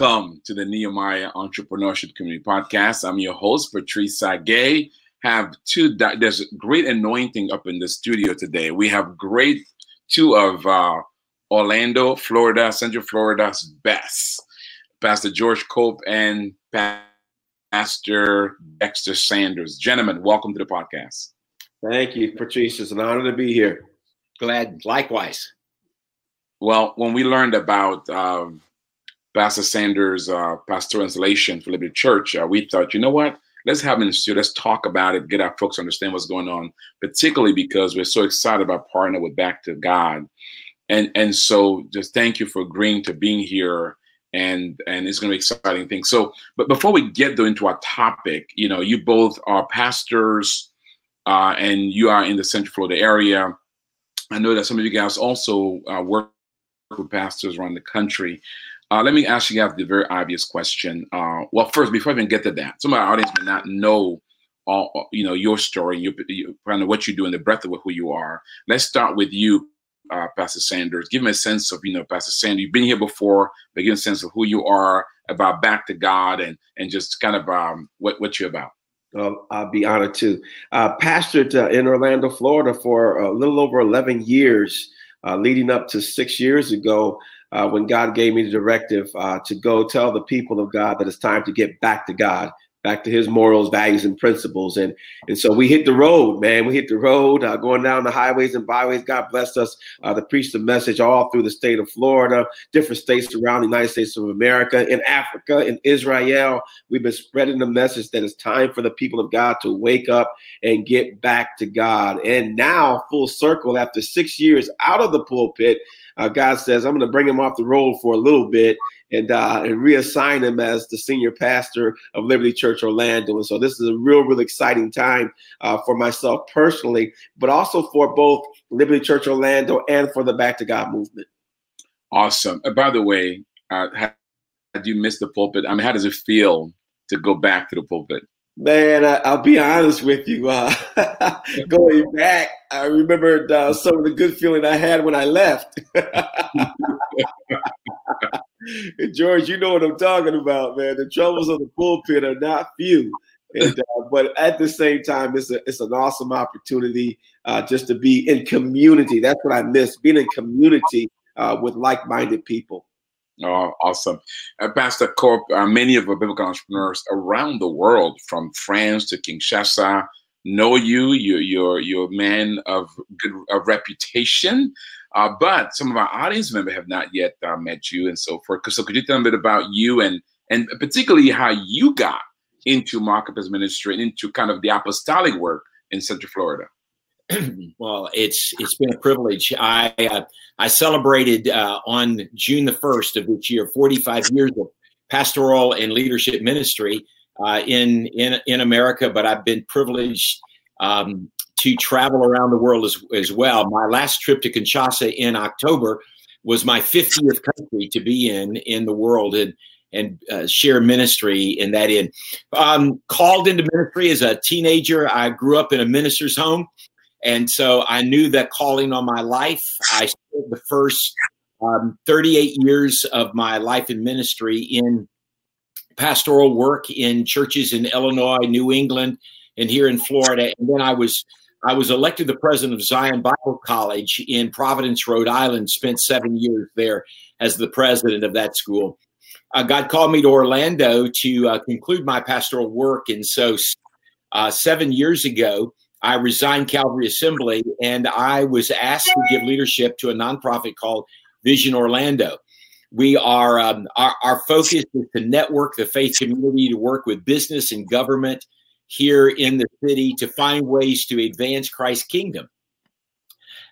Welcome to the Nehemiah Entrepreneurship Community Podcast. I'm your host, Patrice Tsague. Have two. There's great anointing up in the studio today. We have great two of uh, Orlando, Florida, Central Florida's best, Pastor George Cope and Pastor Dexter Sanders. Gentlemen, welcome to the podcast. Thank you, Patrice. It's an honor to be here. Glad, likewise. Well, when we learned about um, Pastor Sanders' uh, pastoral installation for Liberty Church, uh, we thought, you know what? Let's have the studio. Let's talk about it, get our folks understand what's going on, particularly because we're so excited about partnering with Back to God. And and so just thank you for agreeing to being here and and it's going to be exciting thing. So, but before we get though into our topic, you know, you both are pastors, uh, and you are in the Central Florida area. I know that some of you guys also uh, work with pastors around the country. Uh, let me ask you guys the very obvious question. Uh, well, first, before I even get to that, some of our audience may not know all, you know, your story, your, your kind of what you do and the breadth of who you are. Let's start with you, uh, Pastor Sanders. Give me a sense of, you know, Pastor Sanders, you've been here before, but give a sense of who you are, about back to God, and and just kind of um, what what you're about. Uh, I'll be honored to. Uh, pastored uh, in Orlando, Florida for a little over 11 years, uh, leading up to six years ago uh, when God gave me the directive uh, to go tell the people of God that it's time to get back to God, back to His morals, values, and principles. And and so we hit the road, man. We hit the road, uh, going down the highways and byways. God blessed us uh, to preach the message all through the state of Florida, different states around the United States of America, in Africa, in Israel. We've been spreading the message that it's time for the people of God to wake up and get back to God. And now, full circle, after six years out of the pulpit uh, God says, I'm going to bring him off the road for a little bit and uh, and reassign him as the senior pastor of Liberty Church Orlando. And so this is a real, real exciting time uh, for myself personally, but also for both Liberty Church Orlando and for the Back to God movement. Awesome. Uh, by the way, uh, had you missed the pulpit? I mean, how does it feel to go back to the pulpit? Man, I, will be honest with you. Uh, going back, I remembered uh, some of the good feeling I had when I left. George, you know what I'm talking about, man. The troubles of the pulpit are not few. And, uh, but at the same time, it's a it's an awesome opportunity uh, just to be in community. That's what I miss: being in community uh, with like-minded people. Oh, awesome. Uh, Pastor Cope, uh, many of our biblical entrepreneurs around the world, from France to Kinshasa, know you. You're, you're, you're a man of good of reputation. Uh, but some of our audience members have not yet uh, met you and so forth. So could you tell them a bit about you and, and particularly how you got into marketplace ministry and into kind of the apostolic work in Central Florida? well, it's it's been a privilege. I uh, I celebrated uh, on June the first of this year, 45 years of pastoral and leadership ministry uh, in in in America. But I've been privileged um, to travel around the world as as well. My last trip to Kinshasa in October was my 50th country to be in in the world, and and uh, share ministry in that in um, called into ministry as a teenager i grew up in a minister's home and so I knew that calling on my life. I spent the first um, 38 years of my life in ministry in pastoral work in churches in Illinois, New England, and here in Florida. And then I was I was elected the president of Zion Bible College in Providence, Rhode Island. Spent seven years there as the president of that school. Uh, God called me to Orlando to uh, conclude my pastoral work, and so uh, seven years ago, I resigned Calvary Assembly and I was asked to give leadership to a nonprofit called Vision Orlando. We are um, our, our focus is to network the faith community to work with business and government here in the city to find ways to advance Christ's kingdom.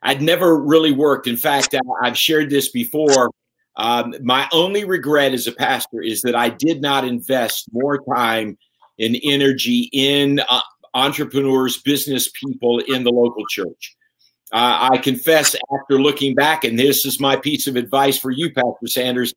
I'd never really worked. In fact, I, have shared this before. Um, my only regret as a pastor is that I did not invest more time and energy in uh, entrepreneurs, business people in the local church. Uh, I confess, after looking back, and this is my piece of advice for you, Pastor Sanders,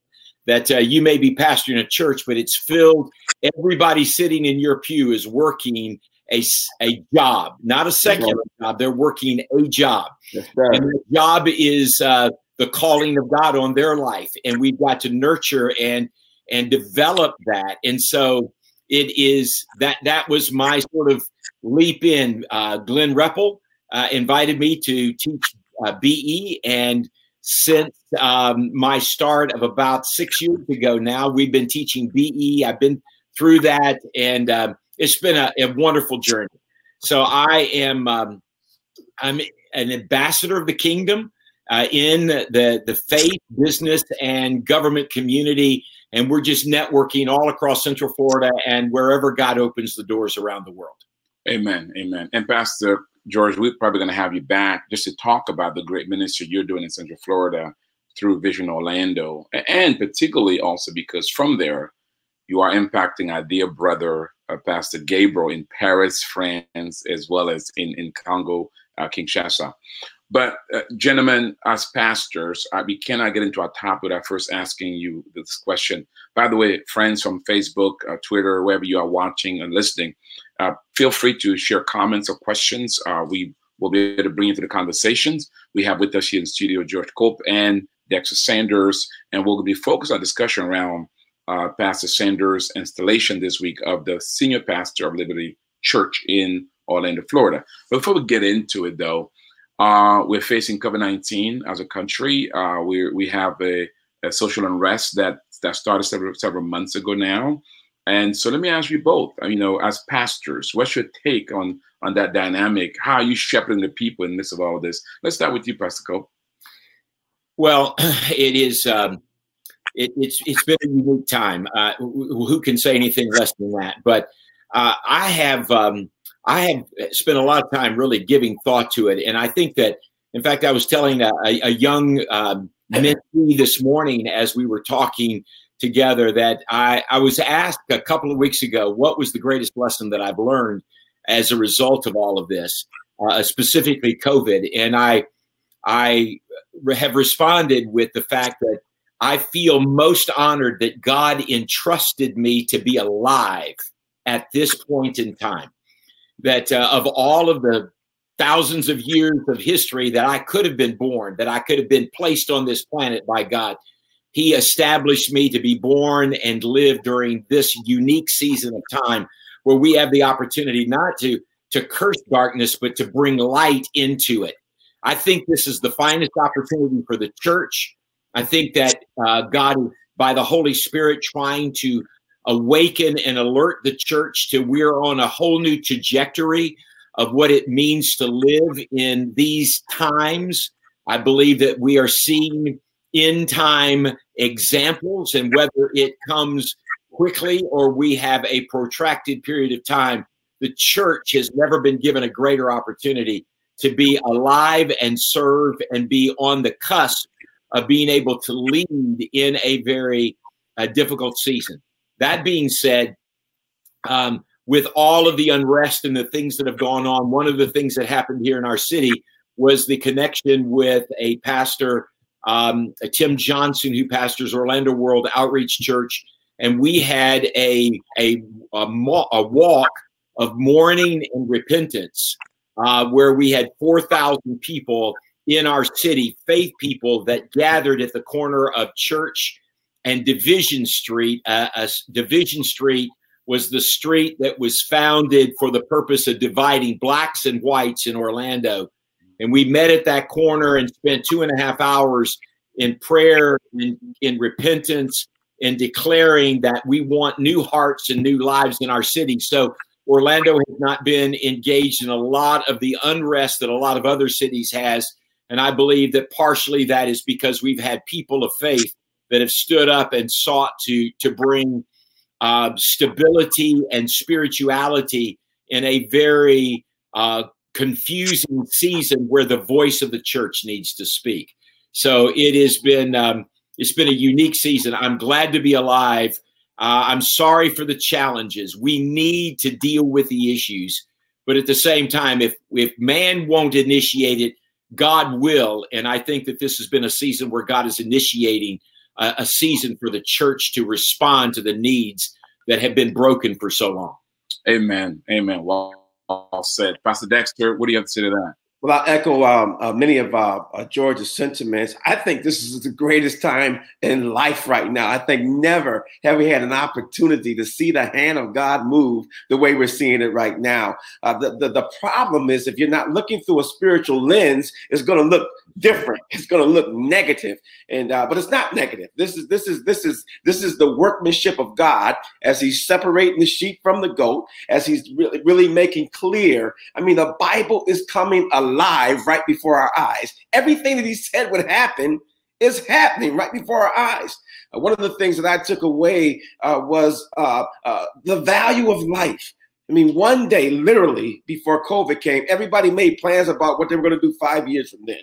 that uh, you may be pastoring a church, but it's filled. Everybody sitting in your pew is working a, a job, not a secular job. They're working a job. Yes, and the job is uh, the calling of God on their life. And we've got to nurture and and develop that. And so it is that that was my sort of leap in. Uh, Glenn Repple uh, invited me to teach uh, BE, and since um, my start of about six years ago now, we've been teaching BE. I've been through that, and um, it's been a, a, wonderful journey. So I am um, I'm an ambassador of the kingdom uh, in the the faith, business, and government community, and we're just networking all across Central Florida and wherever God opens the doors around the world. Amen. Amen. Pastor George, we're probably going to have you back just to talk about the great ministry you're doing in Central Florida through Vision Orlando, and particularly also because from there you are impacting our dear brother uh, Pastor Gabriel in Paris, France, as well as in in Congo, uh, Kinshasa. But, uh, gentlemen, as pastors, uh, we cannot get into our topic without first asking you this question. By the way, friends from Facebook, uh, Twitter, wherever you are watching and listening, uh, feel free to share comments or questions. Uh, we will be able to bring into the conversations. We have with us here in studio George Cope and Dexter Sanders, and we'll be focused on discussion around uh, Pastor Sanders' installation this week of the senior pastor of Liberty Church in Orlando, Florida. Before we get into it, though, uh, we're facing COVID 19 as a country. Uh, we, we have a, a, social unrest that, that started several, several months ago now. And so let me ask you both, you know, as pastors, what's your take on, on that dynamic? How are you shepherding the people in the midst of all of this? Let's start with you, Pastor Cole. Well, it is. Um, it, it's it's been a unique time. Uh, who can say anything less than that? But uh, I have um, I have spent a lot of time really giving thought to it, and I think that, in fact, I was telling a, a young um, mentee this morning as we were talking together that I, I was asked a couple of weeks ago what was the greatest lesson that I've learned as a result of all of this, uh, specifically COVID, and I I have responded with the fact that I feel most honored that God entrusted me to be alive at this point in time that uh, of all of the thousands of years of history that I could have been born, that I could have been placed on this planet by God, He established me to be born and live during this unique season of time where we have the opportunity not to to curse darkness, but to bring light into it. I think this is the finest opportunity for the church. I think that uh, God, by the Holy Spirit, trying to awaken and alert the church to we're on a whole new trajectory of what it means to live in these times. I believe that we are seeing in time examples, and whether it comes quickly or we have a protracted period of time, the church has never been given a greater opportunity to be alive and serve and be on the cusp of being able to lead in a very uh, difficult season. That being said, um, with all of the unrest and the things that have gone on, one of the things that happened here in our city was the connection with a pastor, um, Tim Johnson, who pastors Orlando World Outreach Church, and we had a a, a, a walk of mourning and repentance, uh, where we had four thousand people in our city, faith people that gathered at the corner of Church and Division Street. Uh, uh, Division Street was the street that was founded for the purpose of dividing blacks and whites in Orlando. And we met at that corner and spent two and a half hours in prayer, in, in repentance, and declaring that we want new hearts and new lives in our city. So Orlando has not been engaged in a lot of the unrest that a lot of other cities has. And I believe that partially that is because we've had people of faith that have stood up and sought to to bring uh, stability and spirituality in a very uh, confusing season where the voice of the church needs to speak. So it has been um, it's been a unique season. I'm glad to be alive. Uh, I'm sorry for the challenges. We need to deal with the issues, but at the same time, if if man won't initiate it, God will. And I think that this has been a season where God is initiating a, a season for the church to respond to the needs that have been broken for so long. Amen. Amen. Well, well said. Pastor Dexter, what do you have to say to that? Well, I echo um, uh, many of uh, uh, George's sentiments. I think this is the greatest time in life right now. I think never have we had an opportunity to see the hand of God move the way we're seeing it right now. Uh, the, the, the problem is if you're not looking through a spiritual lens, it's going to look different. It's going to look negative, and uh, but it's not negative. This is this is this is this is the workmanship of God as He's separating the sheep from the goat, as He's really really making clear. I mean, the Bible is coming alive right before our eyes. Everything that He said would happen is happening right before our eyes. Uh, one of the things that I took away uh, was uh, uh, the value of life. I mean, one day, literally, before COVID came, everybody made plans about what they were going to do five years from then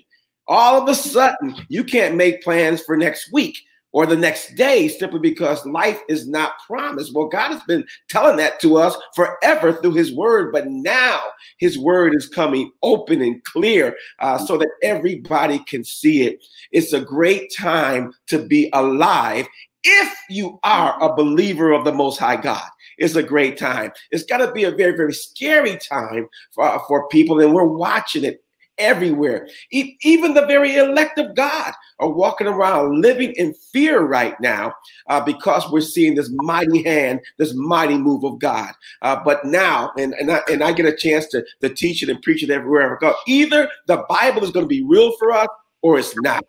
all of a sudden you can't make plans for next week or the next day simply because life is not promised. Well, God has been telling that to us forever through His Word, but now His Word is coming open and clear uh, so that everybody can see it. It's a great time to be alive if you are a believer of the Most High God. It's a great time. It's got to be a very, very scary time for, for people, and we're watching it everywhere. E- even the very elect of God are walking around living in fear right now uh, because we're seeing this mighty hand, this mighty move of God. Uh, but now, and, and, I, and I get a chance to, to teach it and preach it everywhere I go. Either the Bible is going to be real for us or it's not.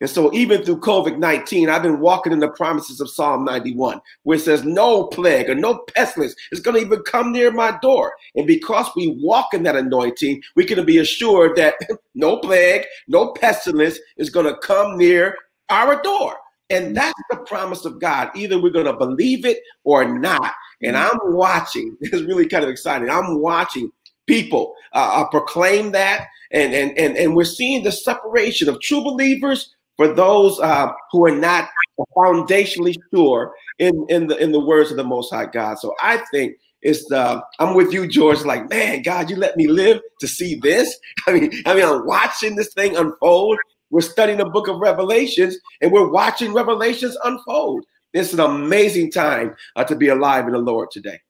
And so, even through COVID 19, I've been walking in the promises of Psalm 91, where it says, No plague or no pestilence is going to even come near my door. And because we walk in that anointing, we can be assured that no plague, no pestilence is going to come near our door. And that's the promise of God. Either we're going to believe it or not. And I'm watching, it's really kind of exciting. I'm watching people uh, uh, proclaim that. And, and, and, and we're seeing the separation of true believers for those uh, who are not foundationally sure in, in the in the words of the Most High God. So I think it's the I'm with you, George. Like, man, God, you let me live to see this. I mean, I mean, I'm watching this thing unfold. We're studying the book of Revelations, and we're watching Revelations unfold. It's an amazing time uh, to be alive in the Lord today.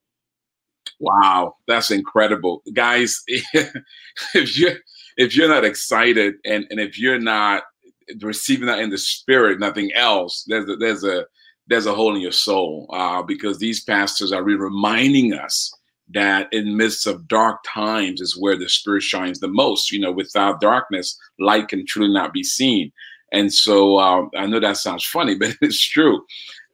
Wow, that's incredible, guys. if you if you're not excited and and if you're not receiving that in the spirit, nothing else, there's a, there's a there's a hole in your soul uh, because these pastors are really reminding us that in midst of dark times is where the spirit shines the most. You know, without darkness, light can truly not be seen. And so uh, I know that sounds funny, but it's true.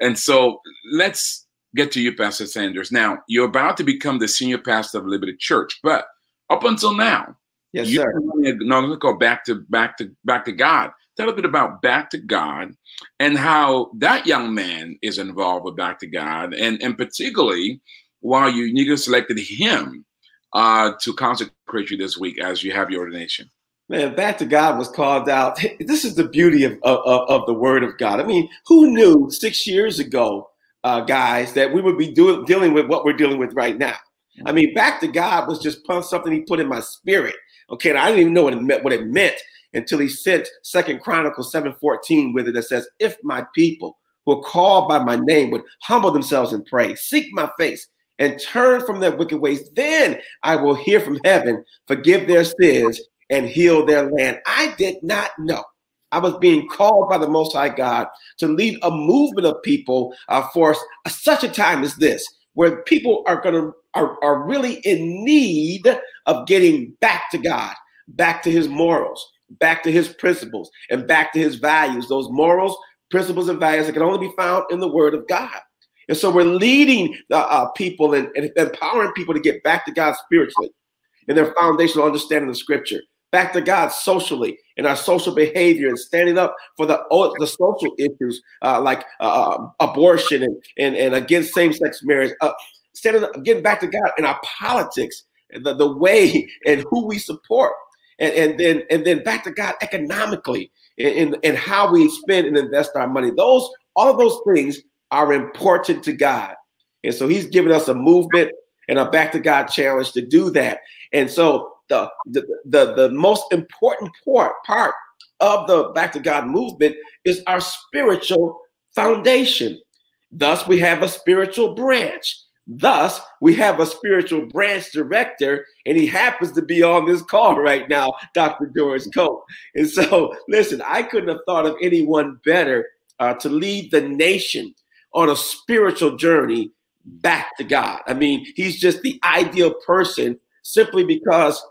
And so let's get to you, Pastor Sanders. Now you're about to become the senior pastor of Liberty Church, but up until now, yes, sir. No, let's go back to back to back to God tell a bit about Back to God and how that young man is involved with Back to God, and, and particularly why you, you selected him uh, to consecrate you this week as you have your ordination. Man, Back to God was called out. This is the beauty of, of, of the Word of God. I mean, who knew six years ago, uh, guys, that we would be doing dealing with what we're dealing with right now? I mean, Back to God was just something He put in my spirit. Okay, I didn't even know what it meant. What it meant until he sent Second Chronicles 7:14 with it that says, If my people who are called by my name would humble themselves and pray, seek my face, and turn from their wicked ways, then I will hear from heaven, forgive their sins, and heal their land. I did not know. I was being called by the Most High God to lead a movement of people uh, for such a time as this, where people are going to are, are really in need of getting back to God, back to His morals, back to his principles and back to his values, those morals, principles, and values that can only be found in the Word of God. And so we're leading uh, uh, people and, and, empowering people to get back to God spiritually in their foundational understanding of Scripture, back to God socially in our social behavior and standing up for the the social issues uh, like uh, um, abortion and, and, and against same sex marriage, uh, standing up, getting back to God in our politics, the, the way and who we support and, and then and then back to God economically in, in how we spend and invest our money. Those all of those things are important to God. And so he's given us a movement and a back to God challenge to do that. And so the the the, the most important part part of the back to God movement is our spiritual foundation. Thus, we have a spiritual branch. Thus, we have a spiritual branch director, and he happens to be on this call right now, Dr. George Cope. And so, listen, I couldn't have thought of anyone better uh, to lead the nation on a spiritual journey back to God. I mean, he's just the ideal person simply because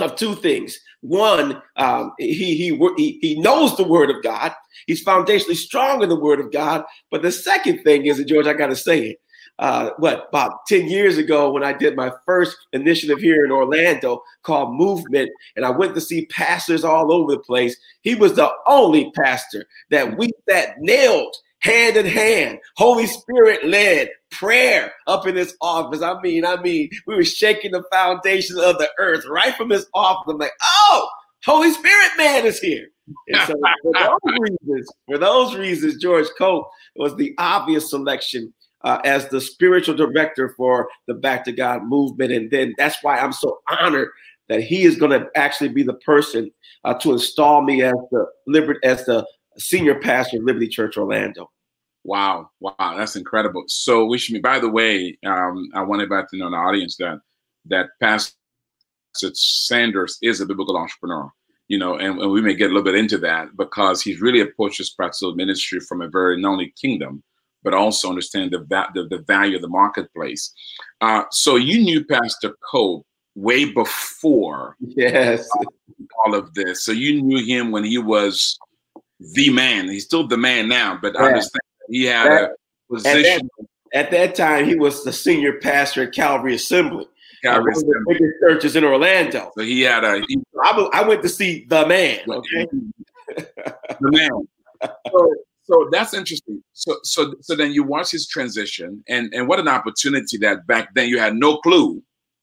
of two things. One, um, he, he, he knows the word of God. He's foundationally strong in the word of God. But the second thing is, George, I got to say it, uh, what about 10 years ago when I did my first initiative here in Orlando called Movement, and I went to see pastors all over the place. He was the only pastor that we that nailed hand in hand, Holy Spirit led prayer up in his office. I mean, I mean, we were shaking the foundations of the earth right from his office. I'm like, oh, Holy Spirit man is here. And so for those reasons, for those reasons, George Cope was the obvious selection uh, as the spiritual director for the Back to God movement. And then that's why I'm so honored that he is going to actually be the person uh, to install me as the Liberty as the senior pastor of Liberty Church Orlando. Wow, wow, that's incredible. So, wish me. By the way, um, I want everybody to know the audience that that Pastor Sanders is a biblical entrepreneur. You know, and, and we may get a little bit into that because he's really approached his practical ministry from a very not only kingdom, but also understand the, the, the value of the marketplace. Uh, so you knew Pastor Cope way before yes all of this. So you knew him when he was the man. He's still the man now, but yeah. I understand he had that, a position. At that, at that, time, he was the senior pastor at Calvary Assembly. Calvary Assembly. the biggest churches in Orlando. So he had a. He, I, I went to see the man. Okay, the man. So, so that's interesting. So so so then you watch his transition, and and what an opportunity that back then you had no clue,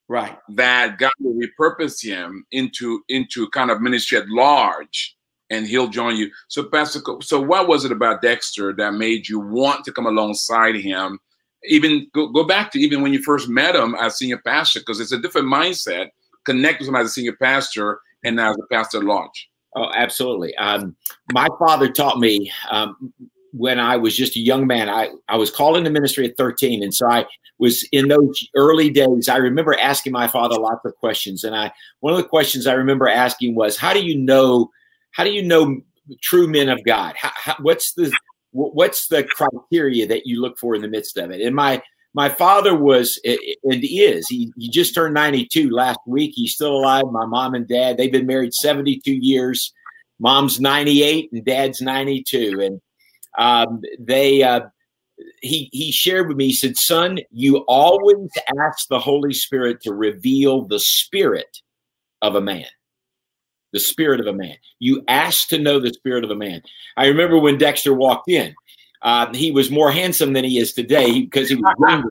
right? That God will repurpose him into into kind of ministry at large, and he'll join you. So Pastor, so what was it about Dexter that made you want to come alongside him? Even go, go back to even when you first met him as senior pastor, because it's a different mindset. Connect with him as a senior pastor and as a pastor at large. Oh, absolutely. Um, my father taught me um, when I was just a young man. I, I was called into ministry at 13. And so I was in those early days. I remember asking my father lots of questions. And I one of the questions I remember asking was, How do you know? How do you know true men of God? How, how, what's the what's the criteria that you look for in the midst of it? And my my father was and is. He, he just turned 92 last week. He's still alive. My mom and dad they've been married 72 years. Mom's 98 and dad's 92 and um, they uh, he he shared with me he said son you always ask the holy spirit to reveal the spirit of a man. The spirit of a man. You ask to know the spirit of a man. I remember when dexter walked in uh, he was more handsome than he is today because he was younger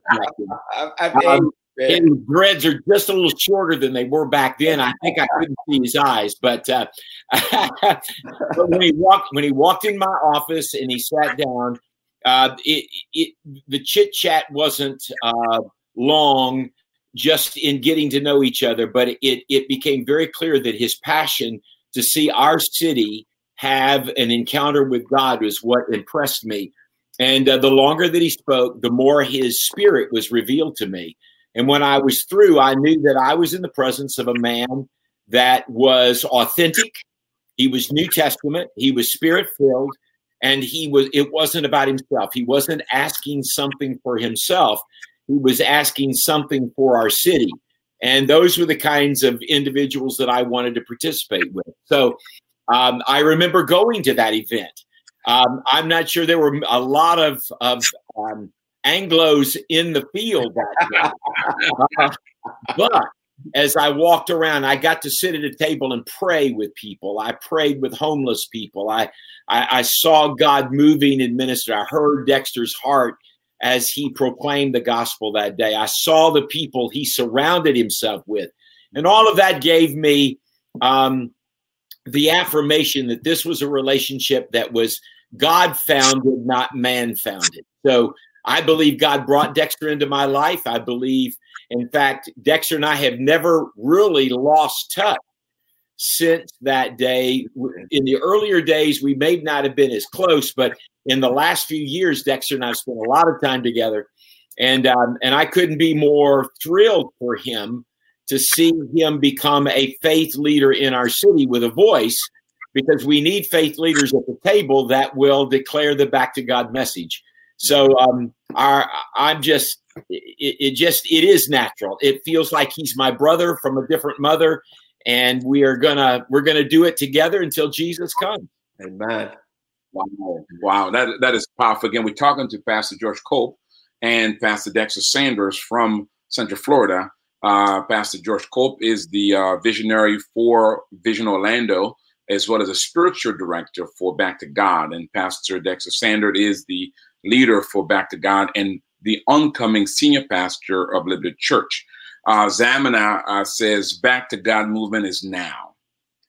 um, his dreads are just a little shorter than they were back then. I think I couldn't see his eyes, but, uh, but when he walked when he walked in my office and he sat down, uh, it, it the chit chat wasn't uh, long, just in getting to know each other, but it it became very clear that his passion to see our city have an encounter with God was what impressed me. And uh, the longer that he spoke, the more his spirit was revealed to me. And when I was through, I knew that I was in the presence of a man that was authentic. He was New Testament. He was spirit filled. And he was, it wasn't about himself. He wasn't asking something for himself. He was asking something for our city. And those were the kinds of individuals that I wanted to participate with. So um, I remember going to that event. Um, I'm not sure there were a lot of, of um, Anglos in the field uh, but as I walked around, I got to sit at a table and pray with people. I prayed with homeless people. I, I, I saw God moving and ministry. I heard Dexter's heart as he proclaimed the gospel that day. I saw the people he surrounded himself with. And all of that gave me um, the affirmation that this was a relationship that was God founded, not man founded. So I believe God brought Dexter into my life. I believe, in fact, Dexter and I have never really lost touch since that day. In the earlier days, we may not have been as close, but in the last few years, Dexter and I spent a lot of time together. and um, and I couldn't be more thrilled for him to see him become a faith leader in our city with a voice, because we need faith leaders at the table that will declare the back to God message. So um, our, I'm just it, it just it is natural. It feels like he's my brother from a different mother, and we are gonna we're gonna do it together until Jesus comes. Amen. Wow, wow, that that is powerful. Again, we're talking to Pastor George Cope and Pastor Dexter Sanders from Central Florida. Uh, Pastor George Cope is the uh, visionary for Vision Orlando, as well as a spiritual director for Back to God. And Pastor Dexter Sanders is the leader for Back to God and the oncoming senior pastor of Liberty Church. Uh, Zamina uh, says, Back to God movement is now.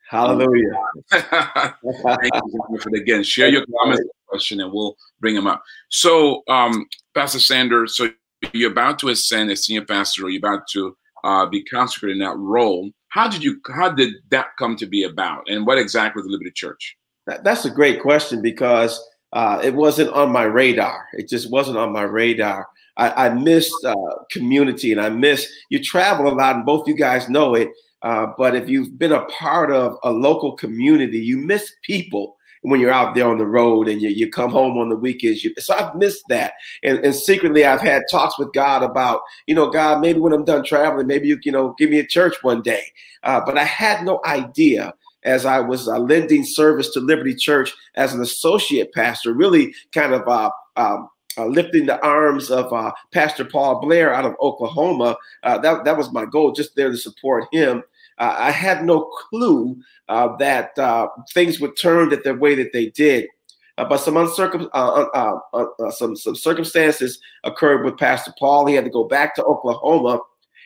Hallelujah. Thank you for again. Share your comments question and we'll bring them up. So, um, Pastor Sanders, so you're about to ascend as senior pastor, or you're about to uh, be consecrated in that role. How did you? How did that come to be about? And what exactly was the Liberty Church? That, that's a great question because uh, it wasn't on my radar. It just wasn't on my radar. I, I missed uh, community and I miss. You travel a lot, and both you guys know it. Uh, but if you've been a part of a local community, you miss people when you're out there on the road and you, you come home on the weekends. You, so I've missed that. And, and secretly, I've had talks with God about, you know, God, maybe when I'm done traveling, maybe you, you know, give me a church one day. Uh, but I had no idea as I was uh, lending service to Liberty Church as an associate pastor, really kind of uh, um, uh, lifting the arms of uh, Pastor Paul Blair out of Oklahoma. Uh, that, that was my goal, just there to support him. Uh, I had no clue uh, that uh, things would turn the way that they did. but some, uncircum- some, some circumstances occurred with Pastor Paul. He had to go back to Oklahoma.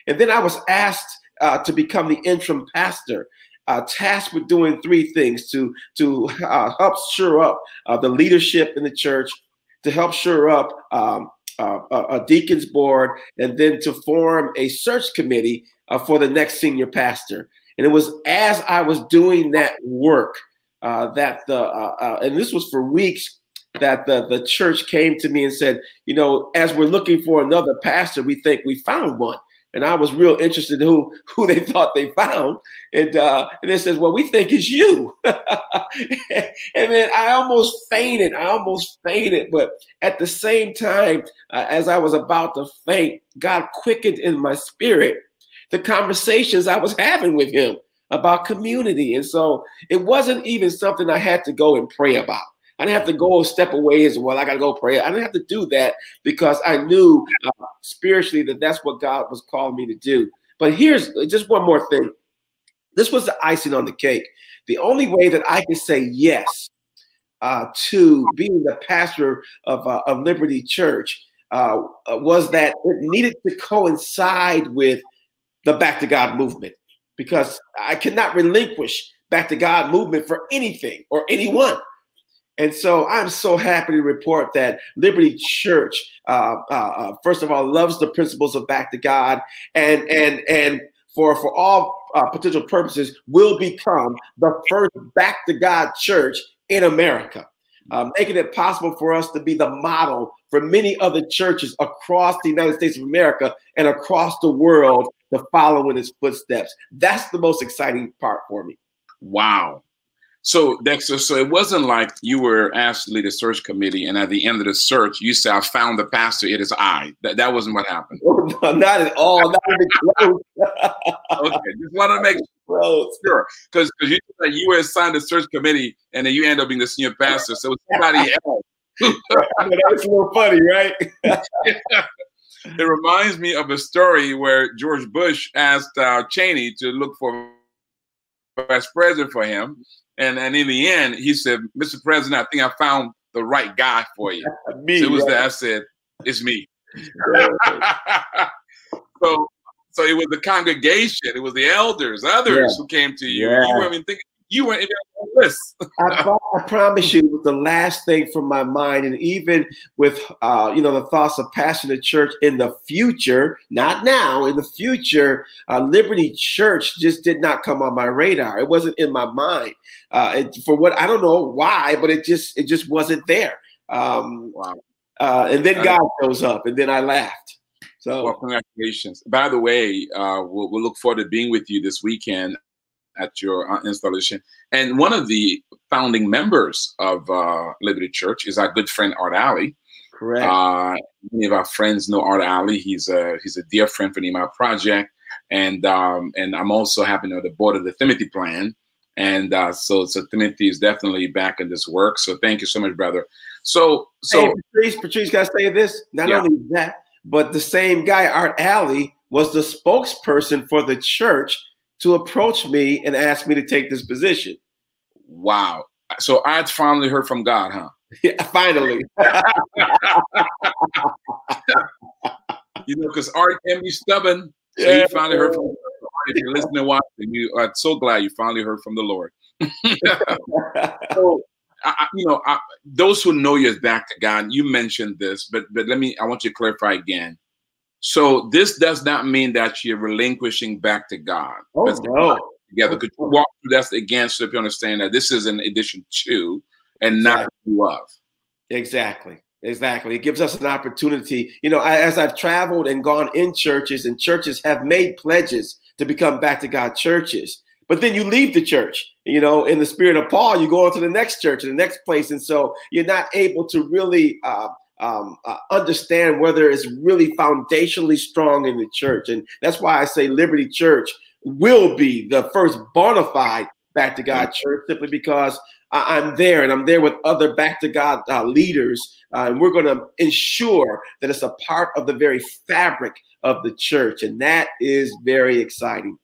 And then I was asked to become the interim pastor. Uh, tasked with doing three things to to uh, help shore up uh, the leadership in the church, to help shore up um, a deacons board, and then to form a search committee uh, for the next senior pastor. And it was as I was doing that work uh, that the, uh, uh, and this was for weeks, that the, the church came to me and said, you know, as we're looking for another pastor, we think we found one. And I was real interested in who, who they thought they found. And, uh, and they says, well, we think it's you. and then I almost fainted. I almost fainted. But at the same time, uh, as I was about to faint, God quickened in my spirit the conversations I was having with him about community. And so it wasn't even something I had to go and pray about. I didn't have to go a step away as well. I got to go pray. I didn't have to do that because I knew uh, spiritually that that's what God was calling me to do. But here's just one more thing. This was the icing on the cake. The only way that I could say yes uh, to being the pastor of, uh, of Liberty Church uh, was that it needed to coincide with the Back to God movement because I cannot relinquish Back to God movement for anything or anyone. And so I'm so happy to report that Liberty Church, uh, uh, uh, first of all, loves the principles of Back to God, and and and for for all uh, potential purposes, will become the first Back to God church in America uh, making it possible for us to be the model for many other churches across the United States of America and across the world to follow in his footsteps. That's the most exciting part for me. Wow. So Dexter, so it wasn't like you were asked to lead a search committee, and at the end of the search, you said, "I found the pastor. It is I." That that wasn't what happened. not at all. Not even close. okay, just want to make close. sure because you said you were assigned a search committee, and then you end up being the senior pastor. So it was somebody else. That's a little funny, right? it reminds me of a story where George Bush asked uh, Cheney to look for a vice president for him and and in the end, he said, "Mr. President, I think I found the right guy for you." me, so it was right? that I said, "It's me." so so it was the congregation, it was the elders, others yeah. who came to you. Yeah. You weren't even thinking you were in even on the list. I, I, promise you, it was the last thing from my mind. And even with, uh, you know, the thoughts of passion the church in the future, not now, in the future, uh, Liberty Church just did not come on my radar. It wasn't in my mind. Uh, it, for what I don't know why, but it just it just wasn't there. Um, wow. uh, and then God shows up, and then I laughed. So, well, congratulations. By the way, uh, we'll, we'll, look forward to being with you this weekend at your uh, installation. And one of the founding members of uh, Liberty Church is our good friend Art Ally. Correct. Uh, many of our friends know Art Ally. He's a he's a dear friend for the Nehemiah Project, and um, and I'm also happy to the board of the Timothy Plan. And uh, so, so Timothy is definitely back in this work. So thank you so much, brother. So, so hey, Patrice, Patrice, got to say this. Not yeah. only that, but the same guy, Art Ally, was the spokesperson for the church to approach me and ask me to take this position. Wow. So I finally heard from God, huh? Yeah, finally. you know, because Art can be stubborn. So yeah. you finally heard from if you're listening and watching, you are so glad you finally heard from the Lord. so, I, you know, I, those who know you as back to God, you mentioned this, but but let me. I want you to clarify again. So this does not mean that you're relinquishing back to God. Oh, no. Together, could you walk through that again so if you understand that this is an addition to and not exactly. of? Exactly. Exactly. It gives us an opportunity. You know, as I've traveled and gone in churches, and churches have made pledges to become back to God churches. But then you leave the church, you know, in the spirit of Paul, you go on to the next church, the next place. And so you're not able to really uh, um, uh, understand whether it's really foundationally strong in the church. And that's why I say Liberty Church will be the first bona fide back to God church, simply because I- am there and I'm there with other back to God uh, leaders. Uh, and we're going to ensure that it's a part of the very fabric of the church. And that is very exciting.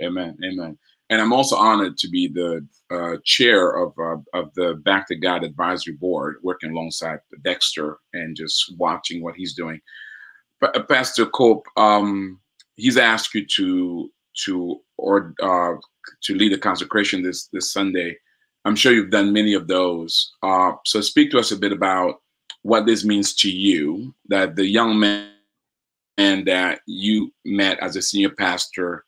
Amen. Amen. And I'm also honored to be the uh, chair of uh, of the Back to God Advisory Board, working alongside Dexter and just watching what he's doing. P- Pastor Cope, um, he's asked you to to or uh, to lead a consecration this this Sunday. I'm sure you've done many of those. Uh, so speak to us a bit about what this means to you. That the young man and that you met as a senior pastor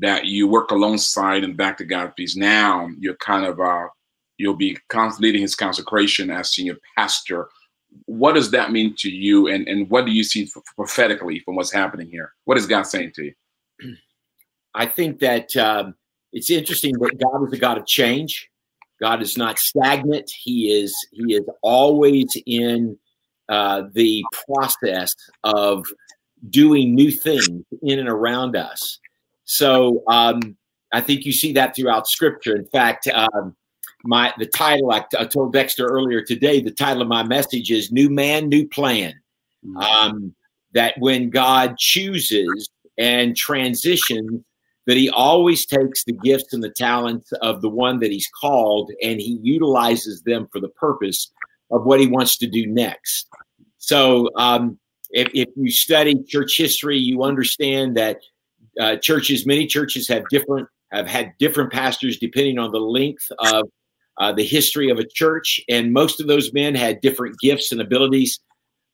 that you work alongside and back to God piece. Now you're kind of uh, you'll be leading his consecration as senior pastor. What does that mean to you, and and what do you see prophetically from what's happening here? What is God saying to you? I think that um, it's interesting that God is a God of change. God is not stagnant. He is he is always in uh, the process of doing new things in and around us. So um, I think you see that throughout Scripture. In fact, um, my the title I, I, told Dexter earlier today. The title of my message is "New Man, New Plan." Mm-hmm. Um, that when God chooses and transitions, that He always takes the gifts and the talents of the one that He's called, and He utilizes them for the purpose of what He wants to do next. So, um, if, if you study church history, you understand that uh, churches, many churches have different have had different pastors depending on the length of uh, the history of a church, and most of those men had different gifts and abilities.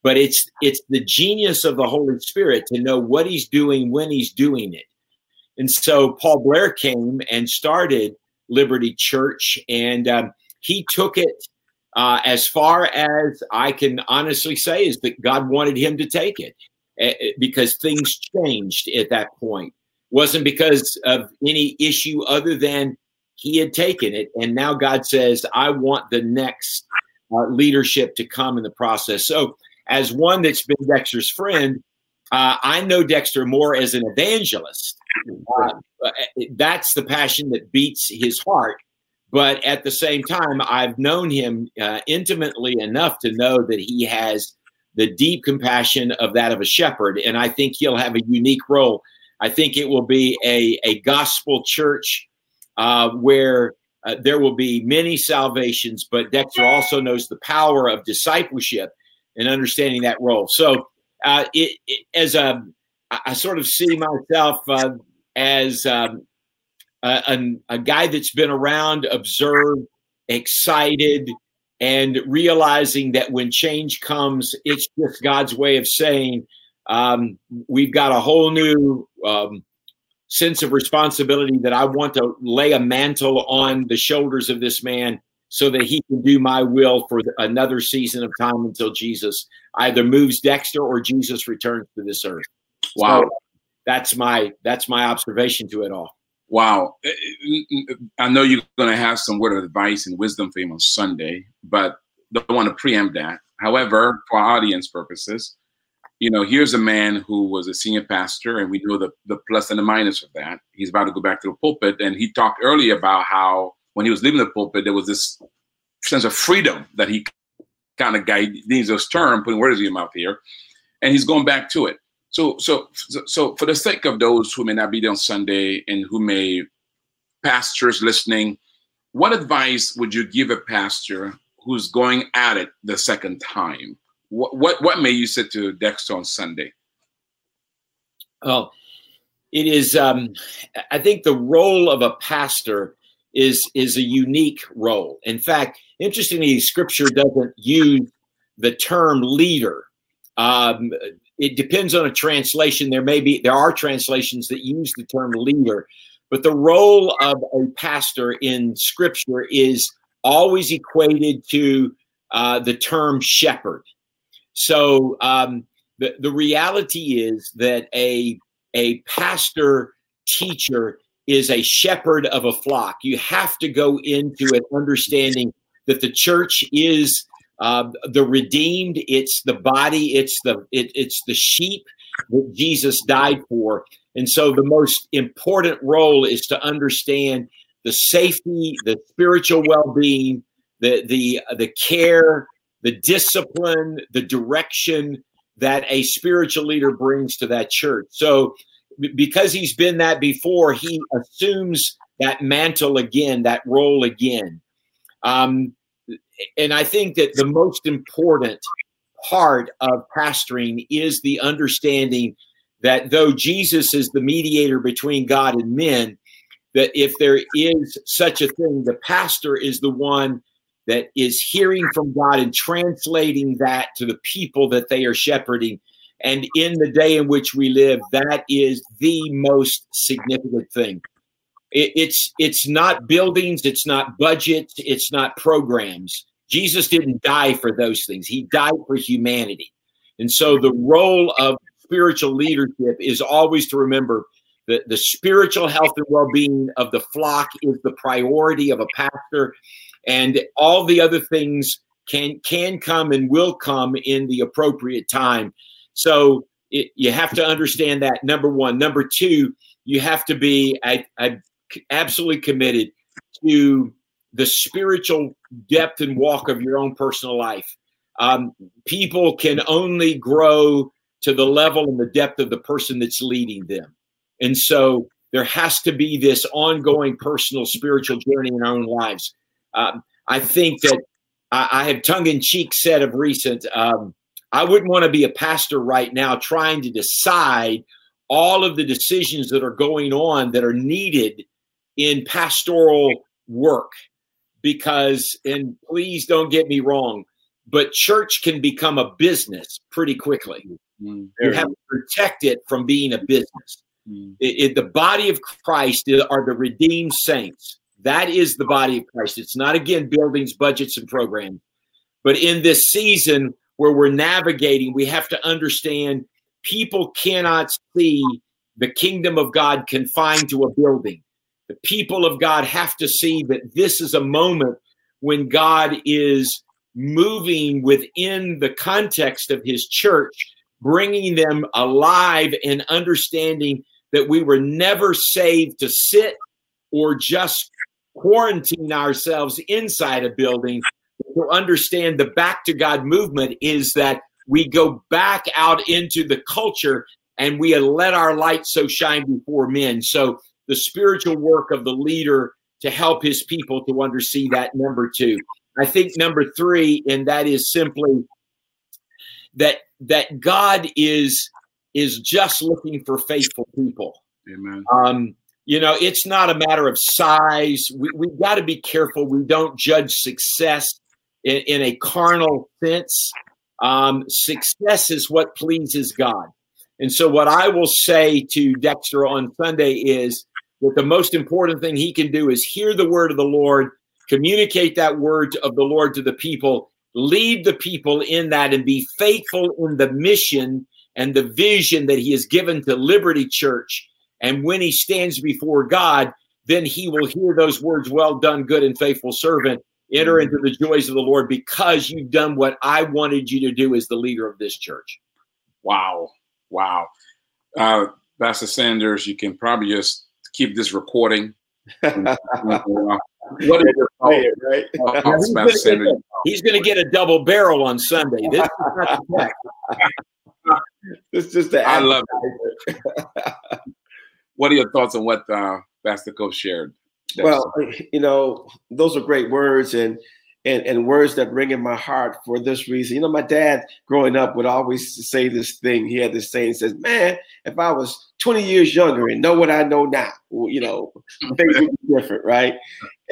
But it's it's the genius of the Holy Spirit to know what He's doing when He's doing it. And so Paul Blair came and started Liberty Church, and um, he took it uh, as far as I can honestly say is that God wanted him to take it because things changed at that point. Wasn't because of any issue other than he had taken it, and now God says, "I want the next uh, leadership to come in the process." So, as one that's been Dexter's friend, uh, I know Dexter more as an evangelist. Uh, that's the passion that beats his heart but at the same time, I've known him uh, intimately enough to know that he has the deep compassion of that of a shepherd. And I think he'll have a unique role. I think it will be a, a gospel church uh, where uh, there will be many salvations, but Dexter also knows the power of discipleship and understanding that role. So, uh, it, it, as a, I sort of see myself uh, as um, a, a guy that's been around, observed, excited, and realizing that when change comes, it's just God's way of saying, um, we've got a whole new um, sense of responsibility that I want to lay a mantle on the shoulders of this man so that he can do my will for another season of time until Jesus either moves Dexter or Jesus returns to this earth. Wow. So that's my that's my observation to it all. Wow. Eh, eh, I know you're going to have some word of advice and wisdom for him on Sunday, but don't want to preempt that. However, for audience purposes, you know, here's a man who was a senior pastor, and we know the, the plus and the minus of that. He's about to go back to the pulpit, and he talked earlier about how when he was leaving the pulpit, there was this sense of freedom that he kind of guy needs this term, putting words in your mouth here, and he's going back to it. So, so, so, for the sake of those who may not be there on Sunday and who may pastors listening, what advice would you give a pastor who's going at it the second time? What what, what may you say to Dexter on Sunday? Well, it is. Um, I think the role of a pastor is is a unique role. In fact, interestingly, Scripture doesn't use the term leader. Um, it depends on a translation. There may be there are translations that use the term leader, but the role of a pastor in Scripture is always equated to uh, the term shepherd. So um, the the reality is that a a pastor teacher is a shepherd of a flock. You have to go into it understanding that the church is uh, the redeemed. It's the body. It's the it, it's the sheep that Jesus died for. And so the most important role is to understand the safety, the spiritual well-being, the the the care, the discipline, the direction that a spiritual leader brings to that church. So because he's been that before, he assumes that mantle again, that role again. Um, and I think that the most important part of pastoring is the understanding that though Jesus is the mediator between God and men, that if there is such a thing, the pastor is the one that is hearing from God and translating that to the people that they are shepherding. And in the day in which we live, that is the most significant thing. It, it's it's not buildings, it's not budgets, it's not programs. Jesus didn't die for those things. He died for humanity. And so the role of spiritual leadership is always to remember that the spiritual health and well-being of the flock is the priority of a pastor and all the other things can can come and will come in the appropriate time so it, you have to understand that number one number two you have to be I, I absolutely committed to the spiritual depth and walk of your own personal life. Um, people can only grow to the level and the depth of the person that's leading them. And so there has to be this ongoing personal spiritual journey in our own lives. Um, I think that I, I have tongue in cheek said of recent, um, I wouldn't want to be a pastor right now trying to decide all of the decisions that are going on that are needed in pastoral work because and please don't get me wrong but church can become a business pretty quickly. Mm, you have to protect it from being a business. Mm. it, it, the body of christ are the redeemed saints. That is the body of christ. It's not again buildings budgets and programs. But in this season where we're navigating we have to understand people cannot see the kingdom of god confined to a building the people of God have to see that this is a moment when God is moving within the context of his church, bringing them alive and understanding that we were never saved to sit or just quarantine ourselves inside a building. To understand the back to God movement is that we go back out into the culture and we let our light so shine before men. So the spiritual work of the leader to help his people to undersee that number two. I think number three, and that is simply that that God is is just looking for faithful people. Amen. Um, you know, it's not a matter of size. We, we've got to be careful. We don't judge success in, in a carnal sense. Um, success is what pleases God. And so, what I will say to Dexter on Sunday is that the most important thing he can do is hear the word of the Lord communicate that word of the Lord to the people, lead the people in that, and be faithful in the mission and the vision that He has given to Liberty Church. And when He stands before God, then He will hear those words, Well done, good and faithful servant. Enter into the joys of the Lord because you've done what I wanted you to do as the leader of this church. Wow. Wow. Uh, Pastor Sanders, you can probably just keep this recording. What is your right? Uh, he's going to get a double barrel on Sunday. This is not the this is the I love it. what are your thoughts on what uh, Pastor Cope shared? Well, you know, those are great words and and and words that ring in my heart for this reason. You know, my dad growing up would always say this thing. He had this saying, says, "Man, if I was 20 years younger and know what I know now, you know, things would be different, right?"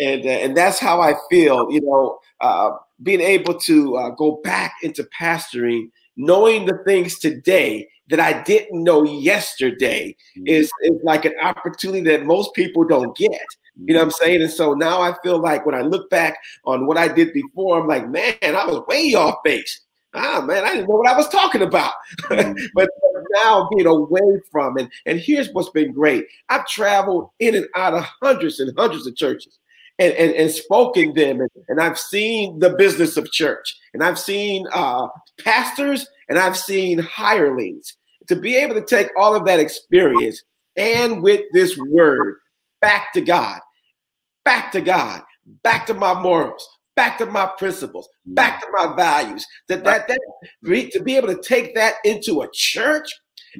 And uh, and that's how I feel. You know, uh, being able to uh, go back into pastoring, knowing the things today that I didn't know yesterday, mm-hmm. is is like an opportunity that most people don't get. You know what I'm saying? And so now I feel like when I look back on what I did before, I'm like, man, I was way off base. Ah, man, I didn't know what I was talking about. Mm-hmm. but now being away from it. And here's what's been great I've traveled in and out of hundreds and hundreds of churches. And, and, and spoken them and, and I've seen the business of church and I've seen uh, pastors and I've seen hirelings to be able to take all of that experience and with this word back to God, back to God, back to my morals, back to my principles, back to my values. That that that to be able to take that into a church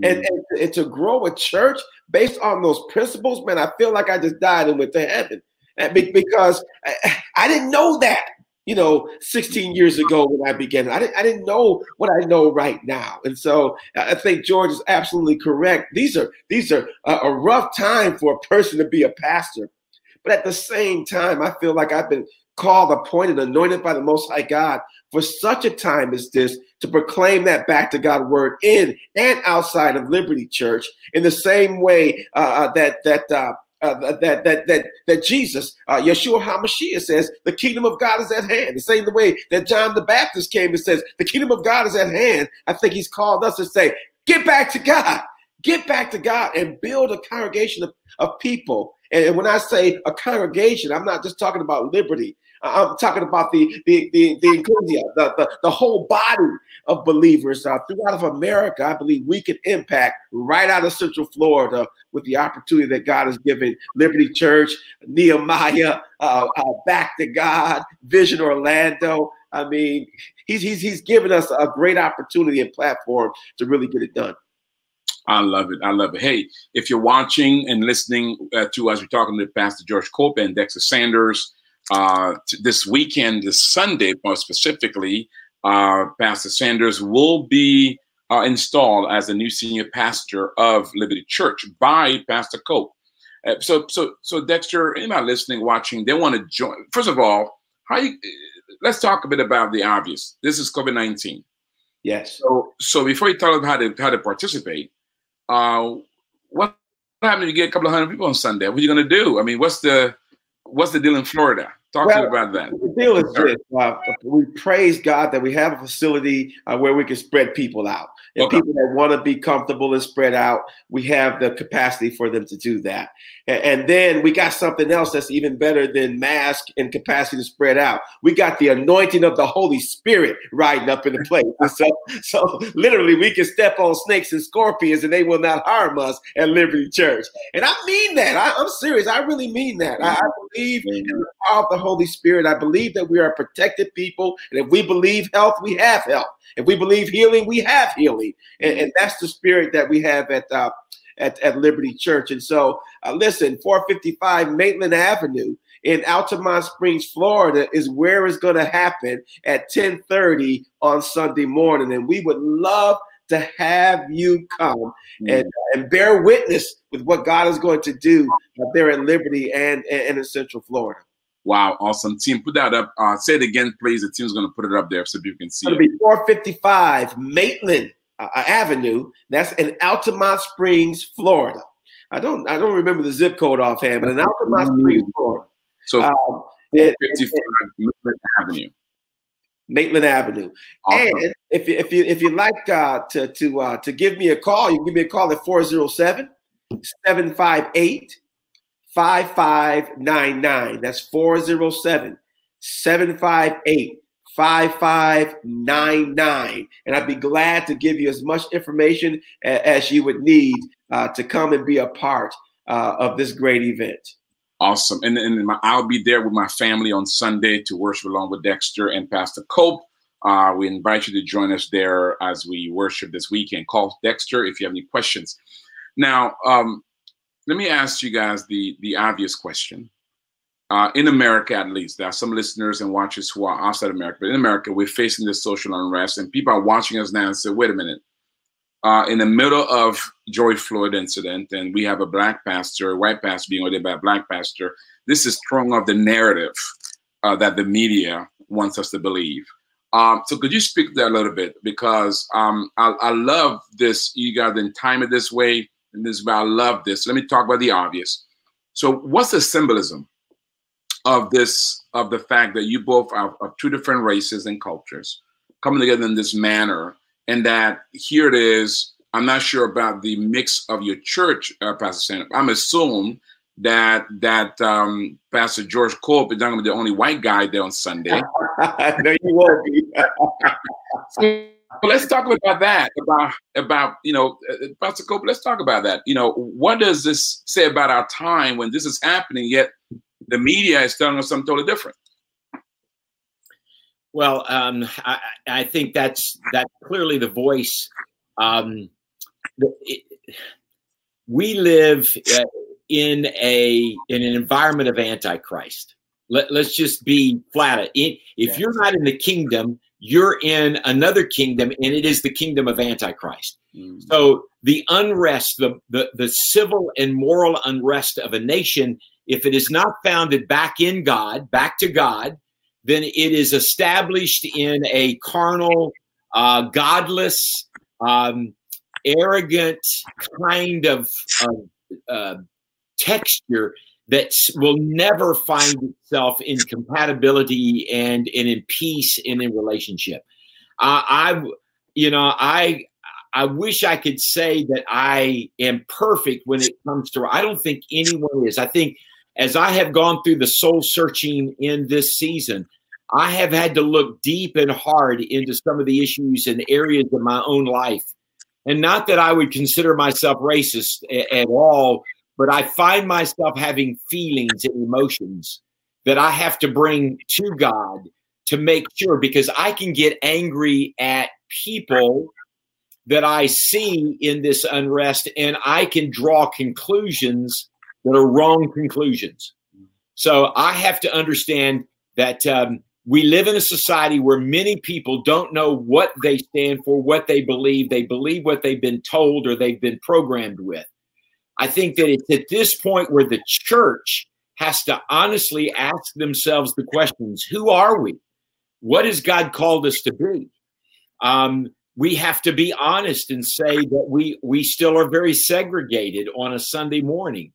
and, mm. and, and to grow a church based on those principles, man, I feel like I just died and went to heaven. because I, I didn't know that you know, 16 years ago when I began. I didn't, I didn't know what I know right now. And so I think George is absolutely correct. These are these are a, a rough time for a person to be a pastor. But at the same time, I feel like I've been called, appointed, anointed by the Most High God for such a time as this to proclaim that back to God word in and outside of Liberty Church in the same way uh, uh that that uh, uh, that that that that Jesus, uh, Yeshua Hamashiach says, the kingdom of God is at hand. The same way that John the Baptist came and says, the kingdom of God is at hand. I think he's called us to say, get back to God, get back to God, and build a congregation of, of people. And when I say a congregation, I'm not just talking about liberty. I'm talking about the the the the the, the, the whole body of believers uh, throughout of America. I believe we can impact right out of Central Florida with the opportunity that God has given Liberty Church, Nehemiah, uh, uh, Back to God, Vision Orlando. I mean, he's he's he's given us a great opportunity and platform to really get it done. I love it. I love it. Hey, if you're watching and listening uh, to us, we're talking to Pastor George Cope and Dexter Sanders uh, this weekend, this Sunday more specifically, uh, Pastor Sanders will be uh, installed as the new senior pastor of Liberty Church by Pastor Cope. Uh, so, so, so Dexter, anybody listening, watching, they want to join. First of all, how you? Let's talk a bit about the obvious. This is COVID nineteen. Yes. So, so before you tell them how to how to participate, uh, what happened you get a couple of hundred people on Sunday? What are you going to do? I mean, what's the what's the deal in Florida? Talk well, to me about that. The deal is this: uh, we praise God that we have a facility uh, where we can spread people out. And okay. people that want to be comfortable and spread out, we have the capacity for them to do that. And, and, then we got something else that's even better than mask and capacity to spread out. We got the anointing of the Holy Spirit riding up in the place. so, so literally, we can step on snakes and scorpions, and they will not harm us at Liberty Church. And I mean that. I, am serious. I really mean that. I, I believe in the power of the Holy Spirit. I believe that we are protected people, and if we believe health, we have health. If we believe healing, we have healing, and, and that's the spirit that we have at uh, at, at Liberty Church. And so, uh, listen, 455 Maitland Avenue in Altamonte Springs, Florida, is where it's going to happen at 10:30 on Sunday morning, and we would love to have you come mm-hmm. and, and bear witness with what God is going to do there in Liberty and, and in Central Florida. Wow, awesome. Team, put that up. Uh, say it again, please. The team's going to put it up there so people can see It'll it. be 455 Maitland uh, uh, Avenue. That's in Altamonte Springs, Florida. I don't I don't remember the zip code offhand, but in Altamonte mm-hmm. Springs, Florida. So um, 455 Maitland Avenue. Maitland Avenue. Awesome. And if you if you if you like uh, to to uh, to give me a call, you can give me a call at 407 758 5599. That's 407 758 5599. And I'd be glad to give you as much information as you would need uh, to come and be a part uh, of this great event. Awesome. And, and my, I'll be there with my family on Sunday to worship along with Dexter and Pastor Cope. Uh, we invite you to join us there as we worship this weekend. Call Dexter if you have any questions. Now, um, let me ask you guys the, the obvious question uh, in America, at least, there are some listeners and watchers who are outside America, but in America, we're facing this social unrest, and people are watching us now and say, "Wait a minute." Uh, in the middle of George Floyd incident, and we have a black pastor, a white pastor being ordained by a black pastor. This is throwing off the narrative uh, that the media wants us to believe. Um, so, could you speak to that a little bit? Because um, I, I, love this. You got to time it this way, and this. But I love this. Let me talk about the obvious. So, what's the symbolism of this of the fact that you both are of two different races and cultures coming together in this manner and that here it is i'm not sure about the mix of your church uh, pastor Sanders. i'm assuming that that um, pastor george Cope is not going to be the only white guy there on sunday no you won't be so, let's talk about that about about you know uh, pastor Cope, let's talk about that you know what does this say about our time when this is happening yet the media is telling us something totally different. Well, um, I, I, think that's that's clearly the voice. Um, it, we live uh, in a in an environment of antichrist. Let, us just be flat. if you're not in the kingdom, you're in another kingdom, and it is the kingdom of antichrist. Mm. So the unrest, the, the the civil and moral unrest of a nation if it is not founded back in God, back to God, then it is established in a carnal, uh, godless, um, arrogant kind of uh, uh, texture that will never find itself in compatibility and, and in peace and in relationship. I, you know, I I wish I could say that I am perfect when it comes to. I don't think anyone is. I think as I have gone through the soul searching in this season, I have had to look deep and hard into some of the issues and areas of my own life. And not that I would consider myself racist at all, but I find myself having feelings and emotions that I have to bring to God to make sure because I can get angry at people that I see in this unrest and I can draw conclusions that are wrong conclusions. So I have to understand that um, we live in a society where many people don't know what they stand for, what they believe. They believe what they've been told or they've been programmed with. I think that it's at this point where the church has to honestly ask themselves the questions who are we? What has God called us to be? Um, we have to be honest and say that we we still are very segregated on a Sunday morning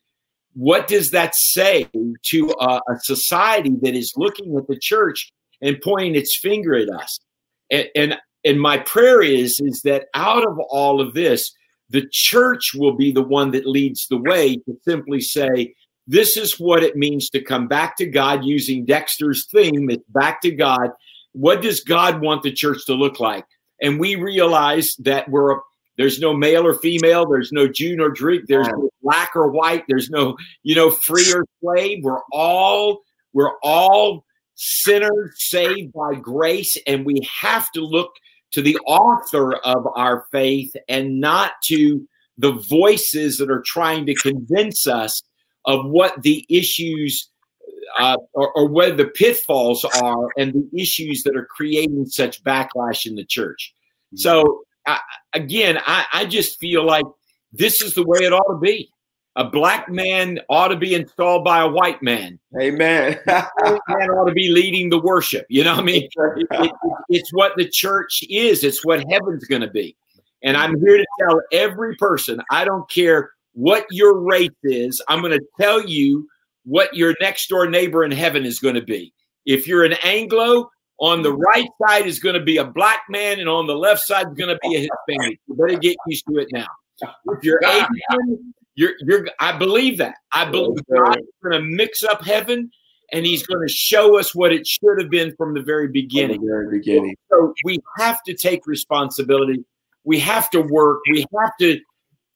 what does that say to a, a society that is looking at the church and pointing its finger at us? And, and and my prayer is is that out of all of this, the church will be the one that leads the way to simply say, this is what it means to come back to God using Dexter's theme. It's back to God. What does God want the church to look like? And we realize that we're a there's no male or female. There's no Jew nor Greek. There's no black or white. There's no, you know, free or slave. We're all we're all sinners saved by grace, and we have to look to the author of our faith and not to the voices that are trying to convince us of what the issues uh, or, or what the pitfalls are and the issues that are creating such backlash in the church. So I, again, I, I just feel like this is the way it ought to be. A black man ought to be installed by a white man. Amen. White man ought to be leading the worship. You know what I mean? It, it, it's what the church is. It's what heaven's going to be. And I'm here to tell every person, I don't care what your race is, I'm going to tell you what your next door neighbor in heaven is going to be. If you're an Anglo, on the right side is going to be a black man, and on the left side is going to be a Hispanic. You better get used to it now. If you're Asian, you're you're. I believe that. I believe God is going to mix up heaven, and He's going to show us what it should have been from the very beginning. The very beginning. So we have to take responsibility. We have to work. We have to.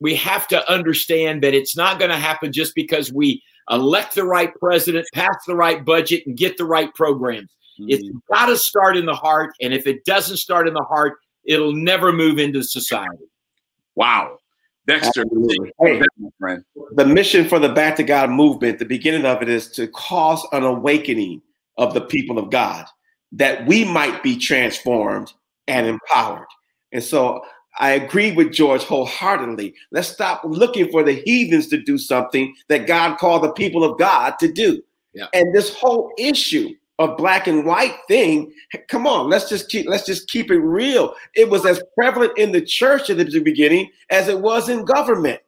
We have to understand that it's not going to happen just because we elect the right president, pass the right budget, and get the right programs. Mm-hmm. It's got to start in the heart. And if it doesn't start in the heart, it'll never move into society. Wow. Dexter, hey, friend. the mission for the Back to God movement, the beginning of it is to cause an awakening of the people of God that we might be transformed and empowered. And so I agree with George wholeheartedly. Let's stop looking for the heathens to do something that God called the people of God to do. Yeah. And this whole issue a black and white thing. Come on, let's just keep let's just keep it real. It was as prevalent in the church at the beginning as it was in government.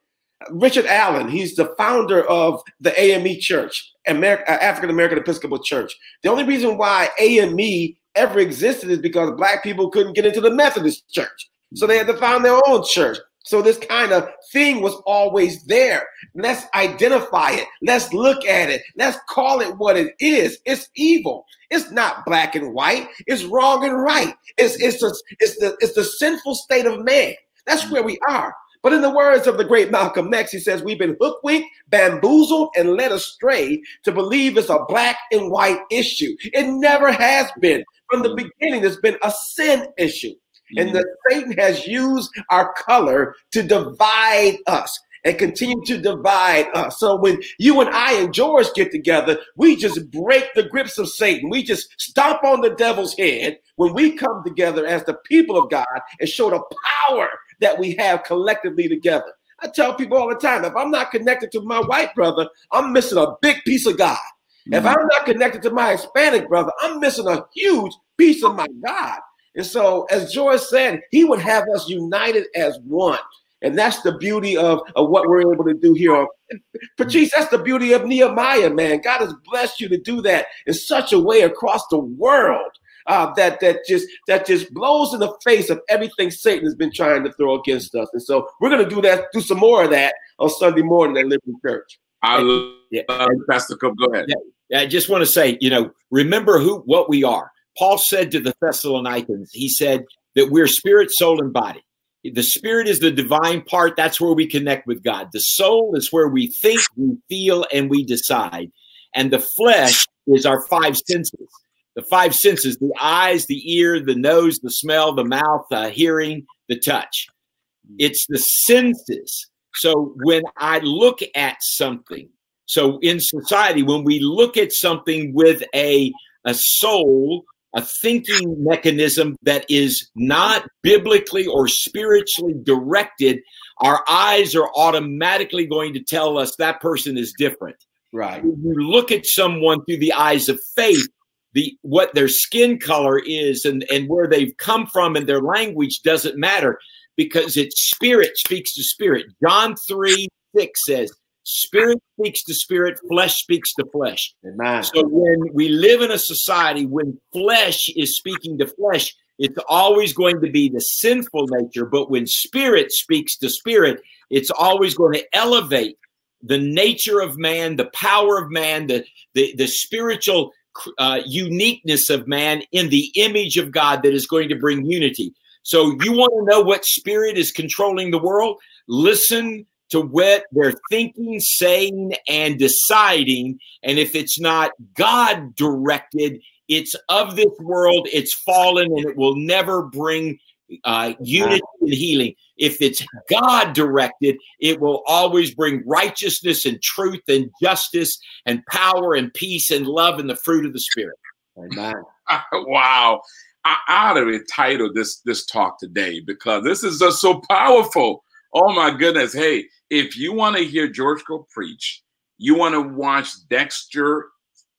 Richard Allen, he's the founder of the AME Church, American, uh, African American Episcopal Church. The only reason why AME ever existed is because black people couldn't get into the Methodist Church. So they had to found their own church. So this kind of thing was always there. Let's identify it. Let's look at it. Let's call it what it is. It's evil. It's not black and white. It's wrong and right. It's it's the it's the it's the sinful state of man. That's where we are. But in the words of the great Malcolm X, he says, We've been hoodwinked, bamboozled, and led astray to believe it's a black and white issue. It never has been. From the beginning, it's been a sin issue. And the mm-hmm. Satan has used our color to divide us and continue to divide us. So when you and I and George get together, we just break the grips of Satan. We just stomp on the devil's head when we come together as the people of God and show the power that we have collectively together. I tell people all the time if I'm not connected to my white brother, I'm missing a big piece of God. Mm-hmm. If I'm not connected to my Hispanic brother, I'm missing a huge piece of my God. And so, as George said, he would have us united as one. And that's the beauty of, of what we're able to do here. Patrice, that's the beauty of Nehemiah, man. God has blessed you to do that in such a way across the world uh, that that just that just blows in the face of everything Satan has been trying to throw against us. And so we're going to do that, do some more of that on Sunday morning at Liberty Church. I love yeah. Pastor Cope. Go ahead. Yeah. I just want to say, you know, remember who what we are. Paul said to the Thessalonians, he said that we're spirit, soul, and body. The spirit is the divine part. That's where we connect with God. The soul is where we think, we feel, and we decide. And the flesh is our five senses. The five senses the eyes, the ear, the nose, the smell, the mouth, the hearing, the touch. It's the senses. So when I look at something, so in society, when we look at something with a, a soul a thinking mechanism that is not biblically or spiritually directed, our eyes are automatically going to tell us that person is different. Right. When you look at someone through the eyes of faith, the what their skin color is and, and where they've come from and their language doesn't matter because it's spirit speaks to spirit. John 3 6 says, Spirit speaks to spirit, flesh speaks to flesh. Amen. So when we live in a society when flesh is speaking to flesh, it's always going to be the sinful nature. But when spirit speaks to spirit, it's always going to elevate the nature of man, the power of man, the the, the spiritual uh, uniqueness of man in the image of God that is going to bring unity. So you want to know what spirit is controlling the world? Listen to what they're thinking, saying, and deciding. And if it's not God directed, it's of this world, it's fallen, and it will never bring uh, unity and healing. If it's God directed, it will always bring righteousness and truth and justice and power and peace and love and the fruit of the Spirit. Amen. wow. I ought to retitle this this talk today because this is just so powerful. Oh my goodness. Hey, if you want to hear George go preach, you want to watch Dexter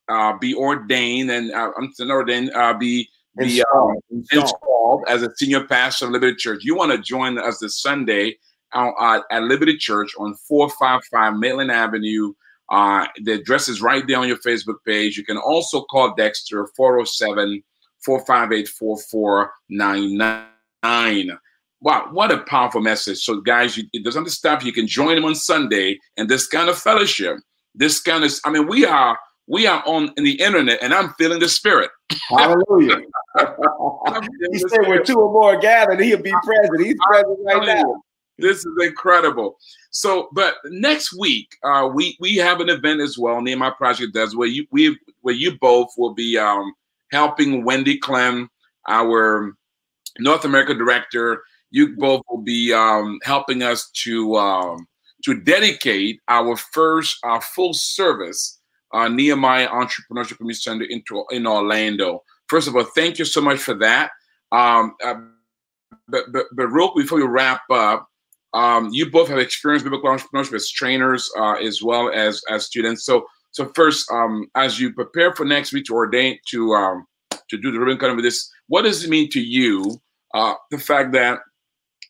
uh, be ordained and uh, I'm ordained uh, be be uh, installed. installed. as a senior pastor of Liberty Church. You want to join us this Sunday uh, at Liberty Church on 455 Maitland Avenue, Uh, the address is right there on your Facebook page. You can also call Dexter 407 458 4499. Wow, what a powerful message. So, guys, you, there's other stuff you can join them on Sunday and this kind of fellowship. This kind of, I mean, we are we are on in the internet and I'm feeling the spirit. Hallelujah. he said, Where two or more gathered, he'll be present. He's present right now. This is incredible. So, but next week, uh, we we have an event as well. Nehemiah Project does where you we where you both will be um, helping Wendy Clem, our North America director. You both will be um, helping us to um, to dedicate our first uh, full service uh, Nehemiah Entrepreneurship Community Center in, in Orlando. First of all, thank you so much for that. Um, uh, but, but, but real before we wrap up, um, you both have experience biblical entrepreneurship as trainers uh, as well as as students. So so first, um, as you prepare for next week to ordain to um, to do the ribbon cutting with this, what does it mean to you? Uh, the fact that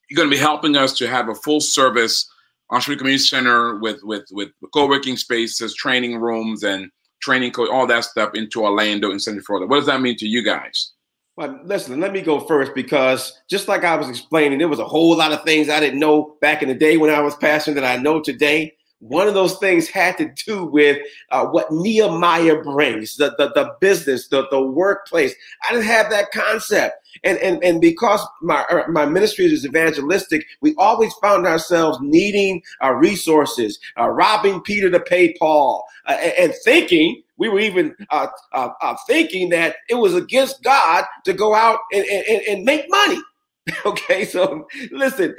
you're going to be helping us to have a full service entrepreneur community center with with with co-working spaces, training rooms, and training co- all that stuff into Orlando in Central Florida. What does that mean to you guys? Well, listen, let me go first because just like I was explaining, there was a whole lot of things I didn't know back in the day when I was passing that I know today. One of those things had to do with uh, what Nehemiah brings, the, the, the business, the, the workplace. I didn't have that concept. And, and, and because my, uh, my ministry is evangelistic, we always found ourselves needing uh, resources, uh, robbing Peter to pay Paul, uh, and, and thinking we were even uh, uh, thinking that it was against God to go out and, and, and make money. okay, so listen,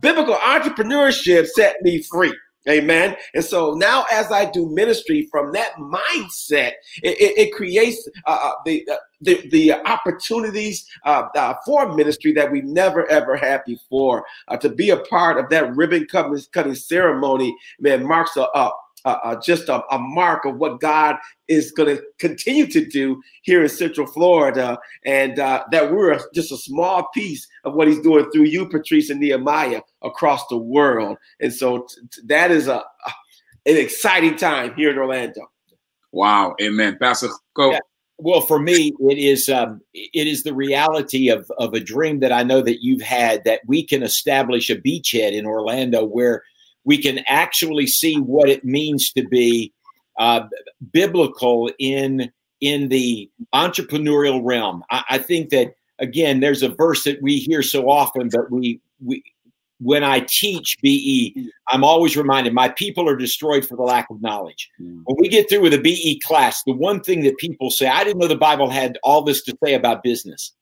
biblical entrepreneurship set me free. Amen. And so now, as I do ministry from that mindset, it, it, it creates uh, uh the, uh, the, the opportunities uh, uh, for ministry that we never ever had before. Uh, to be a part of that ribbon cutting, cutting ceremony, man, marks a, a, uh, uh, just a, a, mark of what God is going to continue to do here in Central Florida, and uh, that we're just a small piece of what He's doing through you, Patrice and Nehemiah, across the world. And so t- t- that is a, a, an exciting time here in Orlando. Wow, Amen, Pastor. Go. Yeah. Well, for me, it is um, it is the reality of of a dream that I know that you've had that we can establish a beachhead in Orlando where we can actually see what it means to be uh, biblical in in the entrepreneurial realm. I, I, think that again, there's a verse that we hear so often, but we we when I teach BE, I'm always reminded my people are destroyed for the lack of knowledge. Mm. When we get through with a BE class, the one thing that people say, I didn't know the Bible had all this to say about business.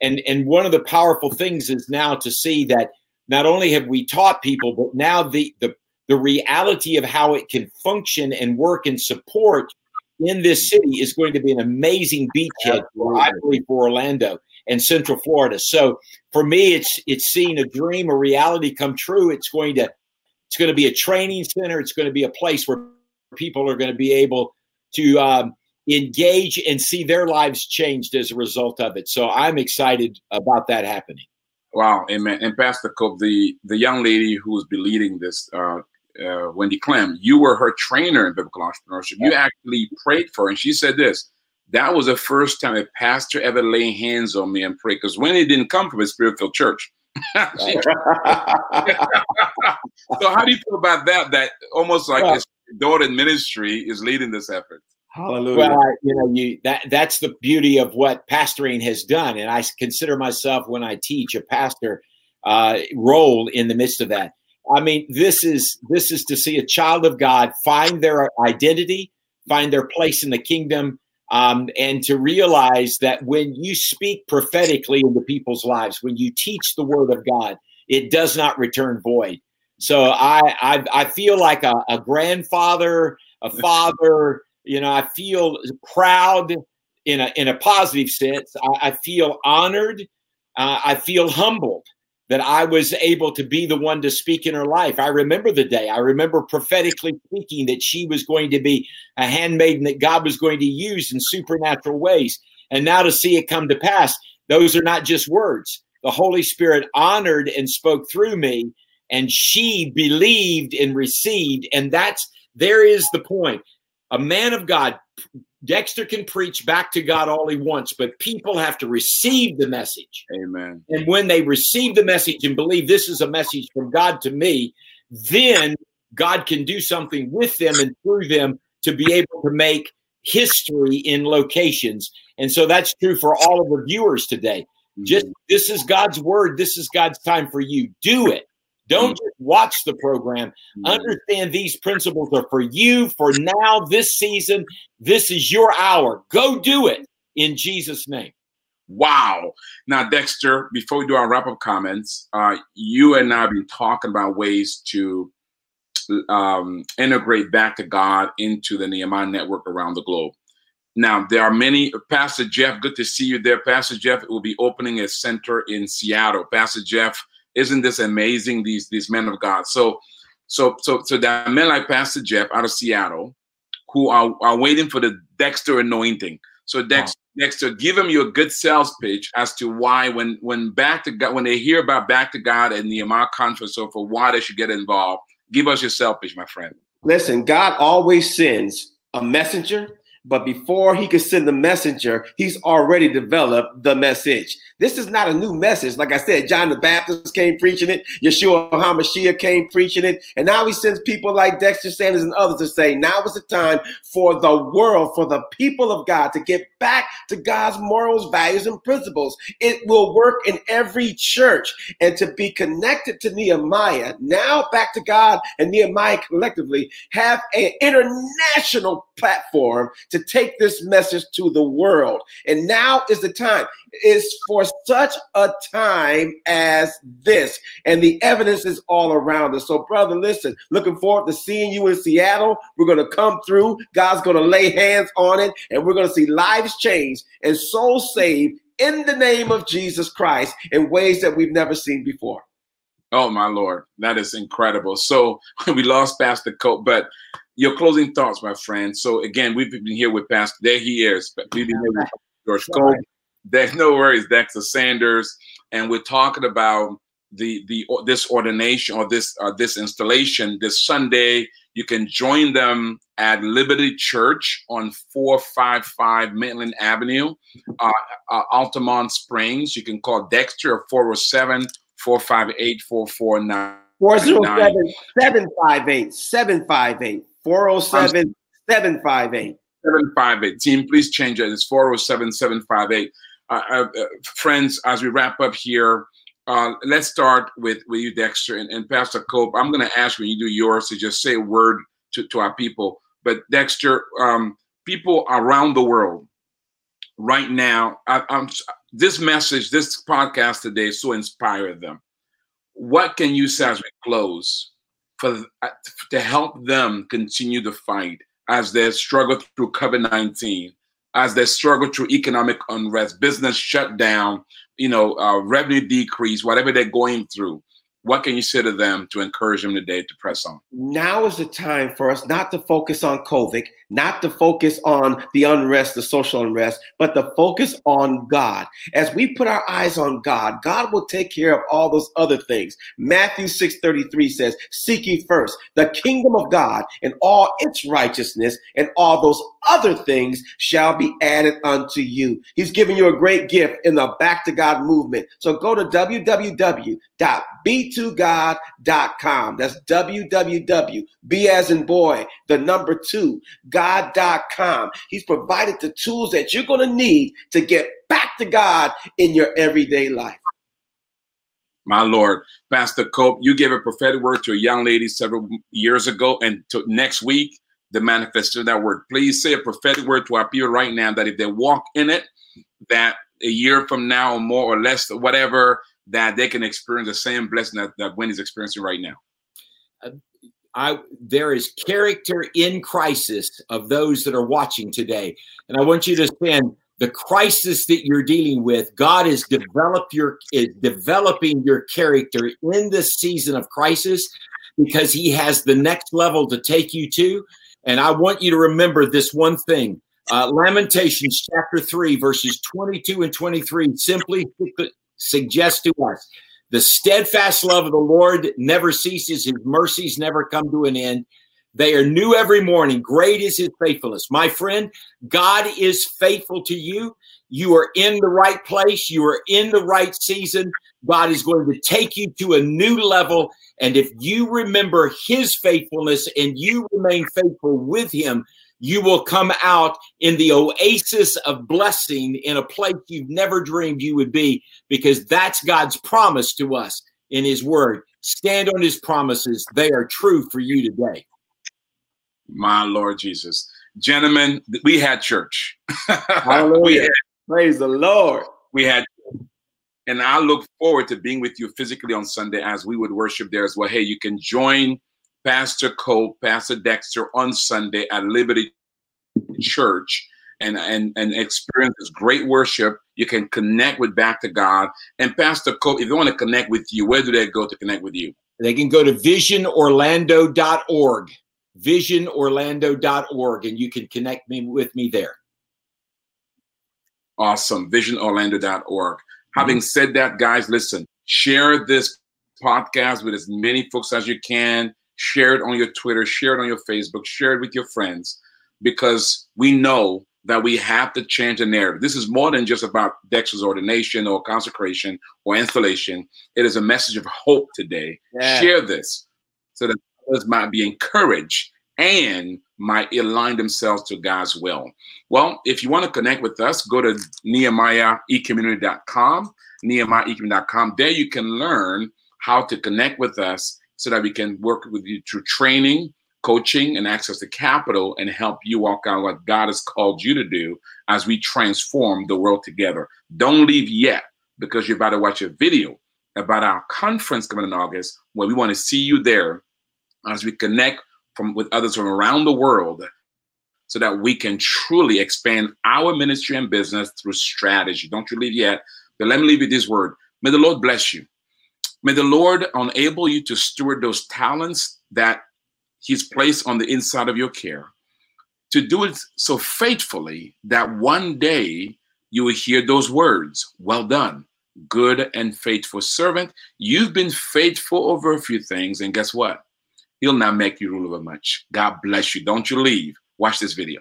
And and one of the powerful things is now to see that not only have we taught people, but now the the the reality of how it can function and work and support in this city is going to be an amazing beachhead for, I believe, for Orlando and Central Florida. So for me, it's it's seeing a dream, a reality come true. It's going to it's going to be a training center. It's going to be a place where people are going to be able to um, engage and see their lives changed as a result of it. So I'm excited about that happening. Wow, amen. And Pastor Cope, the the young lady who has been leading this, uh, uh, Wendy Clem, you were her trainer in biblical entrepreneurship. You actually prayed for her, and she said this. That was the first time a pastor ever laid hands on me and prayed because Wendy didn't come from a spirit-filled church. so how do you feel about that? That almost like well, his daughter ministry is leading this effort. Hallelujah. Well, you know, you that that's the beauty of what pastoring has done, and I consider myself when I teach a pastor uh, role in the midst of that. I mean, this is this is to see a child of God find their identity, find their place in the kingdom, um, and to realize that when you speak prophetically into people's lives, when you teach the word of God, it does not return void. So I I, I feel like a, a grandfather, a father you know, I feel proud in a in a positive sense. I, I feel honored. Uh, I feel humbled that I was able to be the one to speak in her life. I remember the day. I remember prophetically speaking that she was going to be a handmaiden that God was going to use in supernatural ways. And now to see it come to pass, those are not just words. The Holy Spirit honored and spoke through me, and she believed and received. And that's there is the point. A man of God, Dexter can preach back to God all he wants, but people have to receive the message. Amen. And when they receive the message and believe this is a message from God to me, then God can do something with them and through them to be able to make history in locations. And so that's true for all of the viewers today. Mm-hmm. Just this is God's word. This is God's time for you. Do it. Don't mm-hmm. just watch the program. Mm-hmm. Understand these principles are for you for now, this season. This is your hour. Go do it in Jesus' name. Wow. Now, Dexter, before we do our wrap up comments, uh, you and I have been talking about ways to um, integrate back to God into the Nehemiah network around the globe. Now, there are many. Pastor Jeff, good to see you there. Pastor Jeff will be opening a center in Seattle. Pastor Jeff, isn't this amazing? These these men of God. So, so so so that men like Pastor Jeff out of Seattle, who are, are waiting for the Dexter anointing. So Dexter, wow. Dexter, give them your good sales pitch as to why when when back to God when they hear about back to God and Nehemiah conference, so for why they should get involved Give us your selfish, my friend. Listen, God always sends a messenger, but before he could send the messenger, he's already developed the message. This is not a new message. Like I said, John the Baptist came preaching it. Yeshua HaMashiach came preaching it. And now he sends people like Dexter Sanders and others to say, now is the time for the world, for the people of God to get back to God's morals, values, and principles. It will work in every church and to be connected to Nehemiah, now back to God and Nehemiah collectively have an international platform to take this message to the world. And now is the time It's for such a time as this. And the evidence is all around us. So, brother, listen, looking forward to seeing you in Seattle. We're going to come through. God's going to lay hands on it, and we're going to see lives changed and souls saved in the name of Jesus Christ in ways that we've never seen before. Oh, my Lord. That is incredible. So, we lost Pastor Cope, but your closing thoughts, my friend. So, again, we've been here with Pastor. There he is. We've been here with George Cope. There's no worries, Dexter Sanders, and we're talking about the the this ordination or this uh, this installation this Sunday. You can join them at Liberty Church on 455 Maitland Avenue, uh, uh, Altamonte Springs. You can call Dexter at 407 458 449. 407 758 758 407 758. 758. Team, please change it. It's 407 758. Uh, uh, uh, friends, as we wrap up here, uh, let's start with, with you, Dexter, and, and Pastor Cope. I'm going to ask when you do yours to just say a word to, to our people. But Dexter, um, people around the world right now, I, I'm, this message, this podcast today, so inspired them. What can you say as we close for uh, to help them continue the fight as they struggle through COVID 19? as they struggle through economic unrest, business shutdown, you know, uh, revenue decrease, whatever they're going through. What can you say to them to encourage them today to press on? Now is the time for us not to focus on COVID, not to focus on the unrest, the social unrest, but to focus on God. As we put our eyes on God, God will take care of all those other things. Matthew 6:33 says, "Seek ye first the kingdom of God and all its righteousness, and all those other things shall be added unto you." He's giving you a great gift in the Back to God movement. So go to www.b2god.com. That's www. B as in boy, the number two, God God.com. He's provided the tools that you're going to need to get back to God in your everyday life. My Lord, Pastor Cope, you gave a prophetic word to a young lady several years ago, and to next week, the manifestation of that word. Please say a prophetic word to our people right now that if they walk in it, that a year from now, or more or less, whatever, that they can experience the same blessing that, that Wendy's experiencing right now. I there is character in crisis of those that are watching today. And I want you to understand the crisis that you're dealing with, God is develop your is developing your character in this season of crisis because he has the next level to take you to. And I want you to remember this one thing. Uh, Lamentations chapter 3, verses 22 and 23 simply suggest to us the steadfast love of the Lord never ceases, his mercies never come to an end. They are new every morning. Great is his faithfulness. My friend, God is faithful to you. You are in the right place. You are in the right season. God is going to take you to a new level. And if you remember his faithfulness and you remain faithful with him, you will come out in the oasis of blessing in a place you've never dreamed you would be, because that's God's promise to us in his word. Stand on his promises, they are true for you today. My Lord Jesus. Gentlemen, we had church. Hallelujah. had, Praise the Lord. We had and I look forward to being with you physically on Sunday as we would worship there as well. Hey, you can join Pastor Cole, Pastor Dexter on Sunday at Liberty Church and, and, and experience this great worship. You can connect with Back to God. And Pastor Cole, if they want to connect with you, where do they go to connect with you? They can go to visionorlando.org, visionorlando.org, and you can connect me with me there. Awesome. Visionorlando.org. Mm-hmm. Having said that, guys, listen, share this podcast with as many folks as you can. Share it on your Twitter, share it on your Facebook, share it with your friends, because we know that we have to change the narrative. This is more than just about Dexter's ordination or consecration or installation. It is a message of hope today. Yeah. Share this so that others might be encouraged and might align themselves to God's will. Well, if you want to connect with us, go to nehemiahecommunity.com, nehemiahecommunity.com. There you can learn how to connect with us so that we can work with you through training, coaching, and access to capital and help you walk out what God has called you to do as we transform the world together. Don't leave yet because you're about to watch a video about our conference coming in August where we want to see you there as we connect from with others from around the world so that we can truly expand our ministry and business through strategy. Don't you leave yet, but let me leave you this word. May the Lord bless you. May the Lord enable you to steward those talents that He's placed on the inside of your care, to do it so faithfully that one day you will hear those words Well done, good and faithful servant. You've been faithful over a few things, and guess what? He'll not make you rule over much. God bless you. Don't you leave. Watch this video.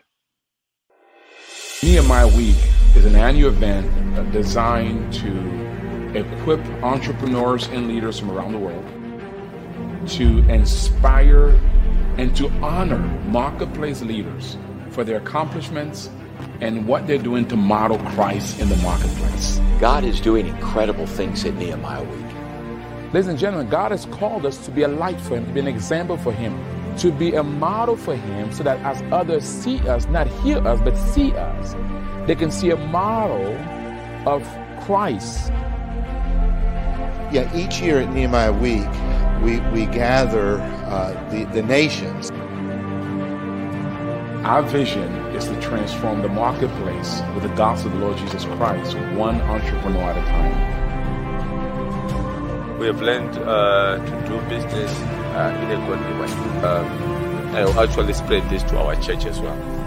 Nehemiah Week is an annual event designed to equip entrepreneurs and leaders from around the world to inspire and to honor marketplace leaders for their accomplishments and what they're doing to model Christ in the marketplace. God is doing incredible things at Nehemiah Week. Ladies and gentlemen, God has called us to be a light for Him, to be an example for Him, to be a model for Him, so that as others see us, not hear us, but see us, they can see a model of Christ. Yeah, each year at Nehemiah Week, we, we gather uh, the, the nations. Our vision is to transform the marketplace with the gospel of the Lord Jesus Christ, one entrepreneur at a time. We have learned uh, to do business uh, in a godly way. Um, and will actually spread this to our church as well.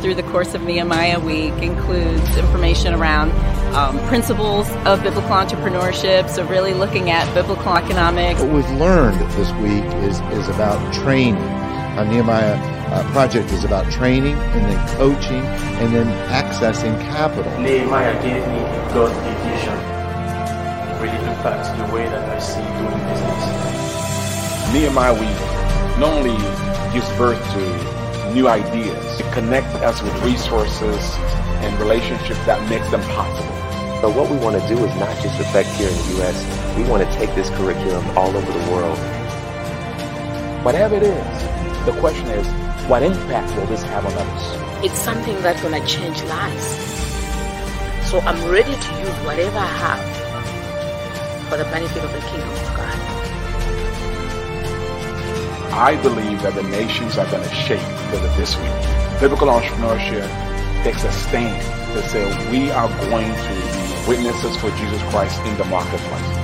Through the course of Nehemiah Week includes information around um, principles of biblical entrepreneurship, so really looking at biblical economics. What we've learned this week is, is about training. Our Nehemiah uh, project is about training and then coaching and then accessing capital. Nehemiah gave me God's vision really impacts the way that I see doing business. Nehemiah Week not only gives birth to new ideas, it connects us with resources and relationships that makes them possible. But what we want to do is not just affect here in the U.S. We want to take this curriculum all over the world. Whatever it is, the question is, what impact will this have on others? It's something that's going to change lives. So I'm ready to use whatever I have for the benefit of the kingdom I believe that the nations are going to shake because of this week. Biblical entrepreneurship takes a stand to say we are going to be witnesses for Jesus Christ in the marketplace.